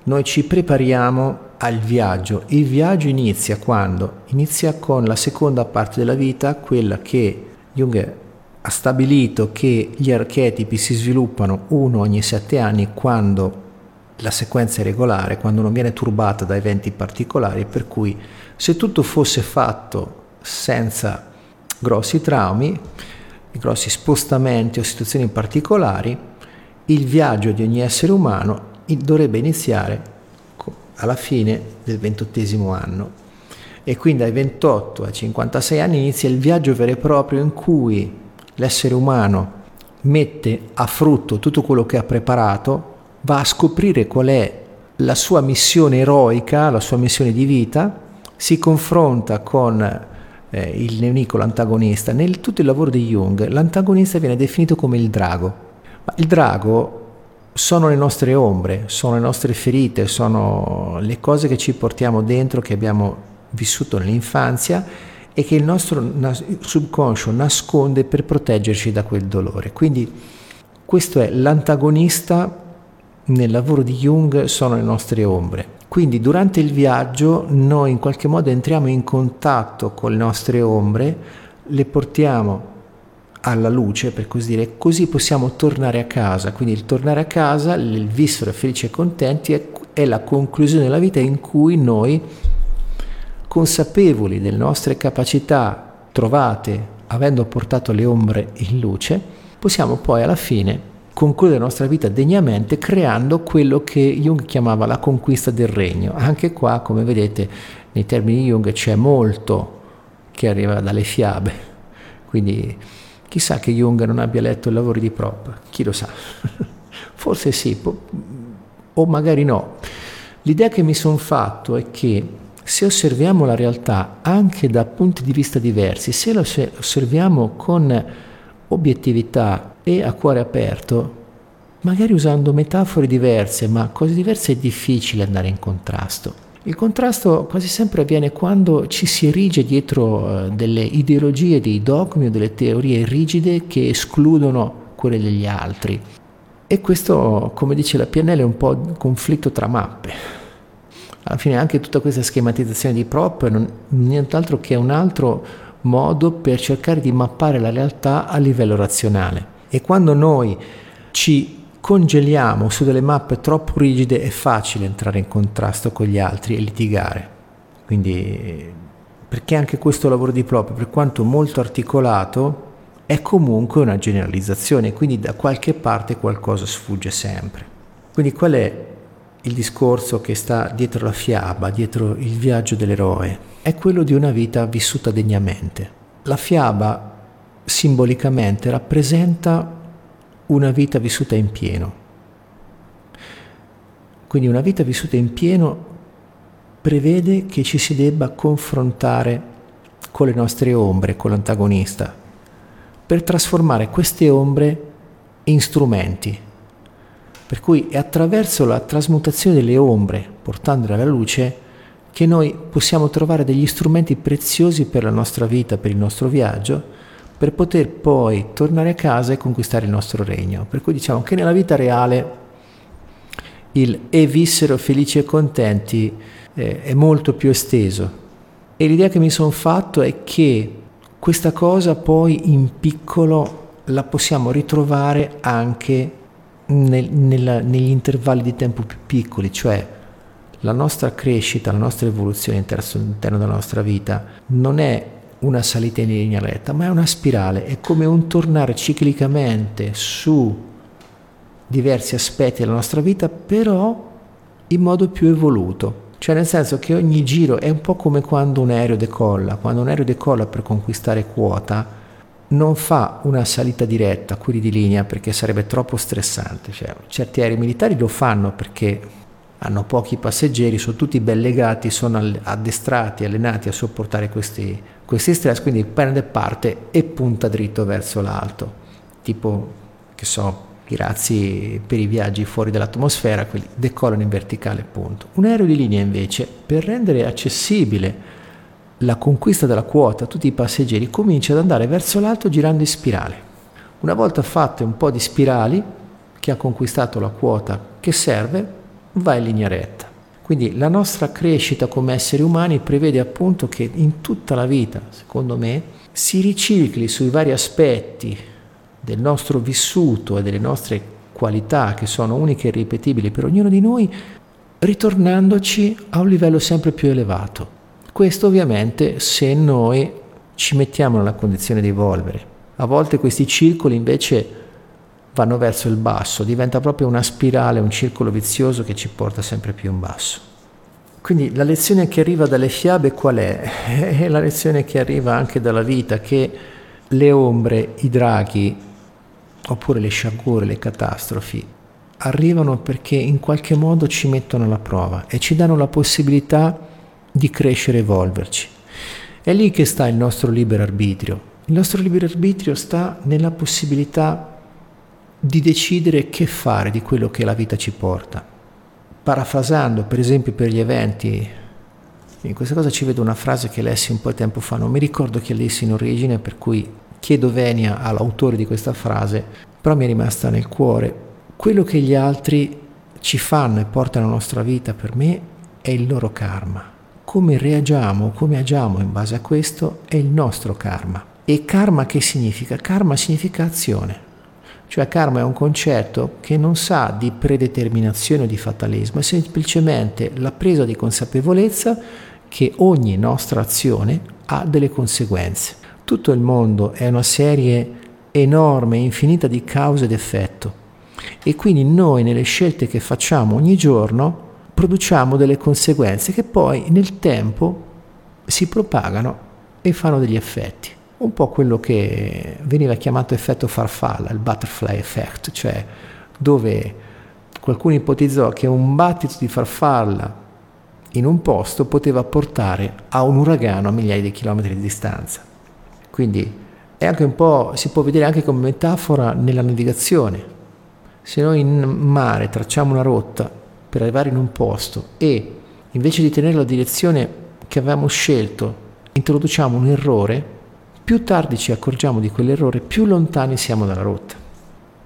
noi ci prepariamo al viaggio. Il viaggio inizia quando? Inizia con la seconda parte della vita, quella che Jung ha stabilito che gli archetipi si sviluppano uno ogni sette anni quando la sequenza è regolare, quando non viene turbata da eventi particolari, per cui se tutto fosse fatto senza grossi traumi, grossi spostamenti o situazioni particolari, il viaggio di ogni essere umano dovrebbe iniziare alla fine del ventottesimo anno e quindi dai 28 ai 56 anni inizia il viaggio vero e proprio in cui l'essere umano mette a frutto tutto quello che ha preparato, va a scoprire qual è la sua missione eroica, la sua missione di vita, si confronta con eh, il nemico, l'antagonista. Nel tutto il lavoro di Jung, l'antagonista viene definito come il drago. Ma il drago sono le nostre ombre, sono le nostre ferite, sono le cose che ci portiamo dentro, che abbiamo vissuto nell'infanzia e che il nostro subconscio nasconde per proteggerci da quel dolore. Quindi questo è l'antagonista nel lavoro di Jung sono le nostre ombre. Quindi durante il viaggio noi in qualche modo entriamo in contatto con le nostre ombre, le portiamo alla luce, per così dire, così possiamo tornare a casa. Quindi il tornare a casa, il vissere felici e contenti è, è la conclusione della vita in cui noi consapevoli delle nostre capacità trovate avendo portato le ombre in luce, possiamo poi alla fine concludere la nostra vita degnamente creando quello che Jung chiamava la conquista del regno. Anche qua, come vedete, nei termini di Jung c'è molto che arriva dalle fiabe, quindi chissà che Jung non abbia letto i lavori di Prop, chi lo sa. Forse sì, o magari no. L'idea che mi sono fatto è che se osserviamo la realtà anche da punti di vista diversi, se la osserviamo con obiettività e a cuore aperto, magari usando metafore diverse, ma cose diverse è difficile andare in contrasto. Il contrasto quasi sempre avviene quando ci si erige dietro eh, delle ideologie, dei dogmi o delle teorie rigide che escludono quelle degli altri. E questo, come dice la PNL, è un po' un conflitto tra mappe. Alla fine anche tutta questa schematizzazione di prop non nient'altro che un altro modo per cercare di mappare la realtà a livello razionale. E quando noi ci congeliamo su delle mappe troppo rigide è facile entrare in contrasto con gli altri e litigare. Quindi, perché anche questo lavoro di proprio, per quanto molto articolato, è comunque una generalizzazione, quindi da qualche parte qualcosa sfugge sempre. Quindi qual è il discorso che sta dietro la fiaba, dietro il viaggio dell'eroe? È quello di una vita vissuta degnamente. La fiaba simbolicamente rappresenta una vita vissuta in pieno. Quindi una vita vissuta in pieno prevede che ci si debba confrontare con le nostre ombre, con l'antagonista, per trasformare queste ombre in strumenti. Per cui è attraverso la trasmutazione delle ombre, portandole alla luce, che noi possiamo trovare degli strumenti preziosi per la nostra vita, per il nostro viaggio, per poter poi tornare a casa e conquistare il nostro regno. Per cui diciamo che nella vita reale il e vissero felici e contenti eh, è molto più esteso. E l'idea che mi sono fatto è che questa cosa poi in piccolo la possiamo ritrovare anche nel, nella, negli intervalli di tempo più piccoli, cioè la nostra crescita, la nostra evoluzione all'interno della nostra vita non è una salita in linea retta, ma è una spirale, è come un tornare ciclicamente su diversi aspetti della nostra vita, però in modo più evoluto. Cioè nel senso che ogni giro è un po' come quando un aereo decolla, quando un aereo decolla per conquistare quota non fa una salita diretta, quelli di linea, perché sarebbe troppo stressante. Cioè, certi aerei militari lo fanno perché hanno pochi passeggeri, sono tutti ben legati, sono addestrati, allenati a sopportare questi, questi stress, quindi prende parte e punta dritto verso l'alto, tipo, che so, i razzi per i viaggi fuori dall'atmosfera, quelli decollano in verticale, punto. Un aereo di linea invece, per rendere accessibile la conquista della quota a tutti i passeggeri, comincia ad andare verso l'alto girando in spirale. Una volta fatte un po' di spirali, che ha conquistato la quota che serve, va in linea retta. Quindi la nostra crescita come esseri umani prevede appunto che in tutta la vita, secondo me, si ricicli sui vari aspetti del nostro vissuto e delle nostre qualità che sono uniche e ripetibili per ognuno di noi, ritornandoci a un livello sempre più elevato. Questo ovviamente se noi ci mettiamo nella condizione di evolvere. A volte questi circoli invece vanno verso il basso, diventa proprio una spirale, un circolo vizioso che ci porta sempre più in basso. Quindi la lezione che arriva dalle fiabe qual è? È la lezione che arriva anche dalla vita, che le ombre, i draghi, oppure le sciagure, le catastrofi, arrivano perché in qualche modo ci mettono alla prova e ci danno la possibilità di crescere e evolverci. È lì che sta il nostro libero arbitrio. Il nostro libero arbitrio sta nella possibilità di decidere che fare di quello che la vita ci porta. Parafrasando, per esempio, per gli eventi, in questa cosa ci vedo una frase che lessi un po' di tempo fa, non mi ricordo chi lessi in origine, per cui chiedo venia all'autore di questa frase, però mi è rimasta nel cuore. Quello che gli altri ci fanno e portano nella nostra vita per me è il loro karma. Come reagiamo, come agiamo in base a questo è il nostro karma. E karma che significa? Karma significa azione. Cioè karma è un concetto che non sa di predeterminazione o di fatalismo, è semplicemente la presa di consapevolezza che ogni nostra azione ha delle conseguenze. Tutto il mondo è una serie enorme, infinita di cause ed effetto e quindi noi nelle scelte che facciamo ogni giorno produciamo delle conseguenze che poi nel tempo si propagano e fanno degli effetti. Un po' quello che veniva chiamato effetto farfalla, il butterfly effect, cioè dove qualcuno ipotizzò che un battito di farfalla in un posto poteva portare a un uragano a migliaia di chilometri di distanza. Quindi è anche un po', si può vedere anche come metafora nella navigazione. Se noi in mare tracciamo una rotta per arrivare in un posto e invece di tenere la direzione che avevamo scelto introduciamo un errore, più tardi ci accorgiamo di quell'errore, più lontani siamo dalla rotta.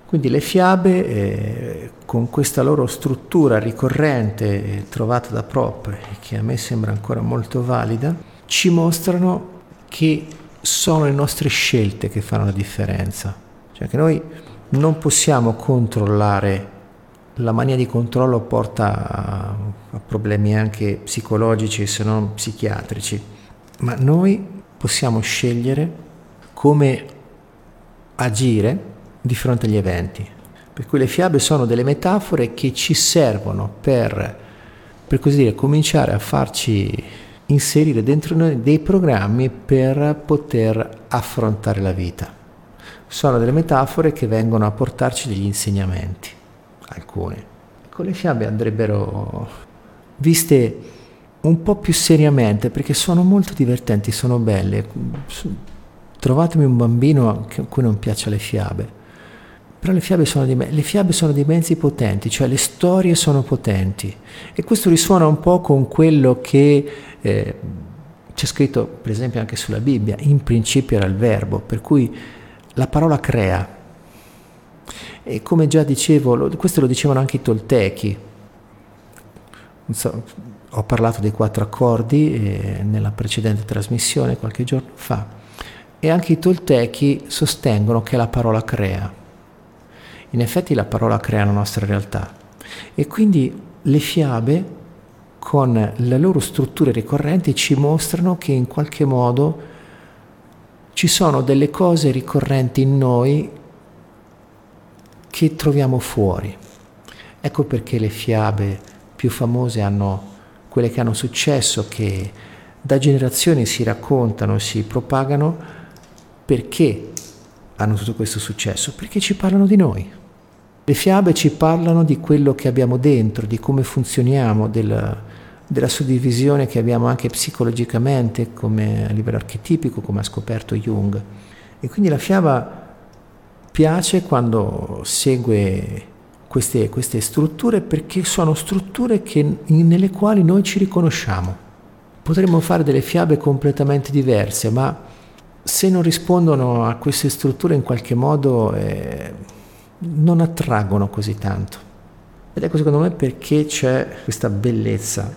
Quindi le fiabe, eh, con questa loro struttura ricorrente eh, trovata da Prop, che a me sembra ancora molto valida, ci mostrano che sono le nostre scelte che fanno la differenza. Cioè che noi non possiamo controllare, la mania di controllo porta a, a problemi anche psicologici se non psichiatrici, ma noi possiamo scegliere come agire di fronte agli eventi. Per cui le fiabe sono delle metafore che ci servono per, per così dire, cominciare a farci inserire dentro noi dei programmi per poter affrontare la vita. Sono delle metafore che vengono a portarci degli insegnamenti, alcune. Con le fiabe andrebbero viste un po' più seriamente perché sono molto divertenti, sono belle. Trovatemi un bambino a cui non piacciono le fiabe però le fiabe, sono dei, le fiabe sono dei mezzi potenti, cioè le storie sono potenti. E questo risuona un po' con quello che eh, c'è scritto, per esempio, anche sulla Bibbia. In principio era il verbo, per cui la parola crea. E come già dicevo, questo lo dicevano anche i toltechi. So, ho parlato dei quattro accordi eh, nella precedente trasmissione qualche giorno fa. E anche i toltechi sostengono che la parola crea. In effetti la parola crea la nostra realtà e quindi le fiabe con le loro strutture ricorrenti ci mostrano che in qualche modo ci sono delle cose ricorrenti in noi che troviamo fuori. Ecco perché le fiabe più famose hanno quelle che hanno successo, che da generazioni si raccontano, si propagano, perché hanno tutto questo successo? Perché ci parlano di noi. Le fiabe ci parlano di quello che abbiamo dentro, di come funzioniamo, del, della suddivisione che abbiamo anche psicologicamente, come a livello archetipico, come ha scoperto Jung. E quindi la fiaba piace quando segue queste, queste strutture perché sono strutture che, nelle quali noi ci riconosciamo. Potremmo fare delle fiabe completamente diverse, ma se non rispondono a queste strutture in qualche modo... Eh, non attraggono così tanto. Ed ecco secondo me perché c'è questa bellezza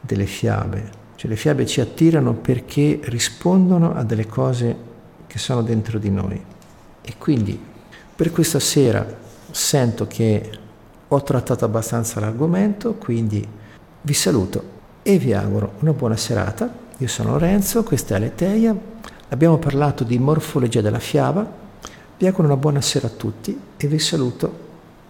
delle fiabe. Cioè le fiabe ci attirano perché rispondono a delle cose che sono dentro di noi. E quindi per questa sera sento che ho trattato abbastanza l'argomento, quindi vi saluto e vi auguro una buona serata. Io sono Lorenzo, questa è Aleteia. Abbiamo parlato di morfologia della fiaba, vi auguro una buona sera a tutti e vi saluto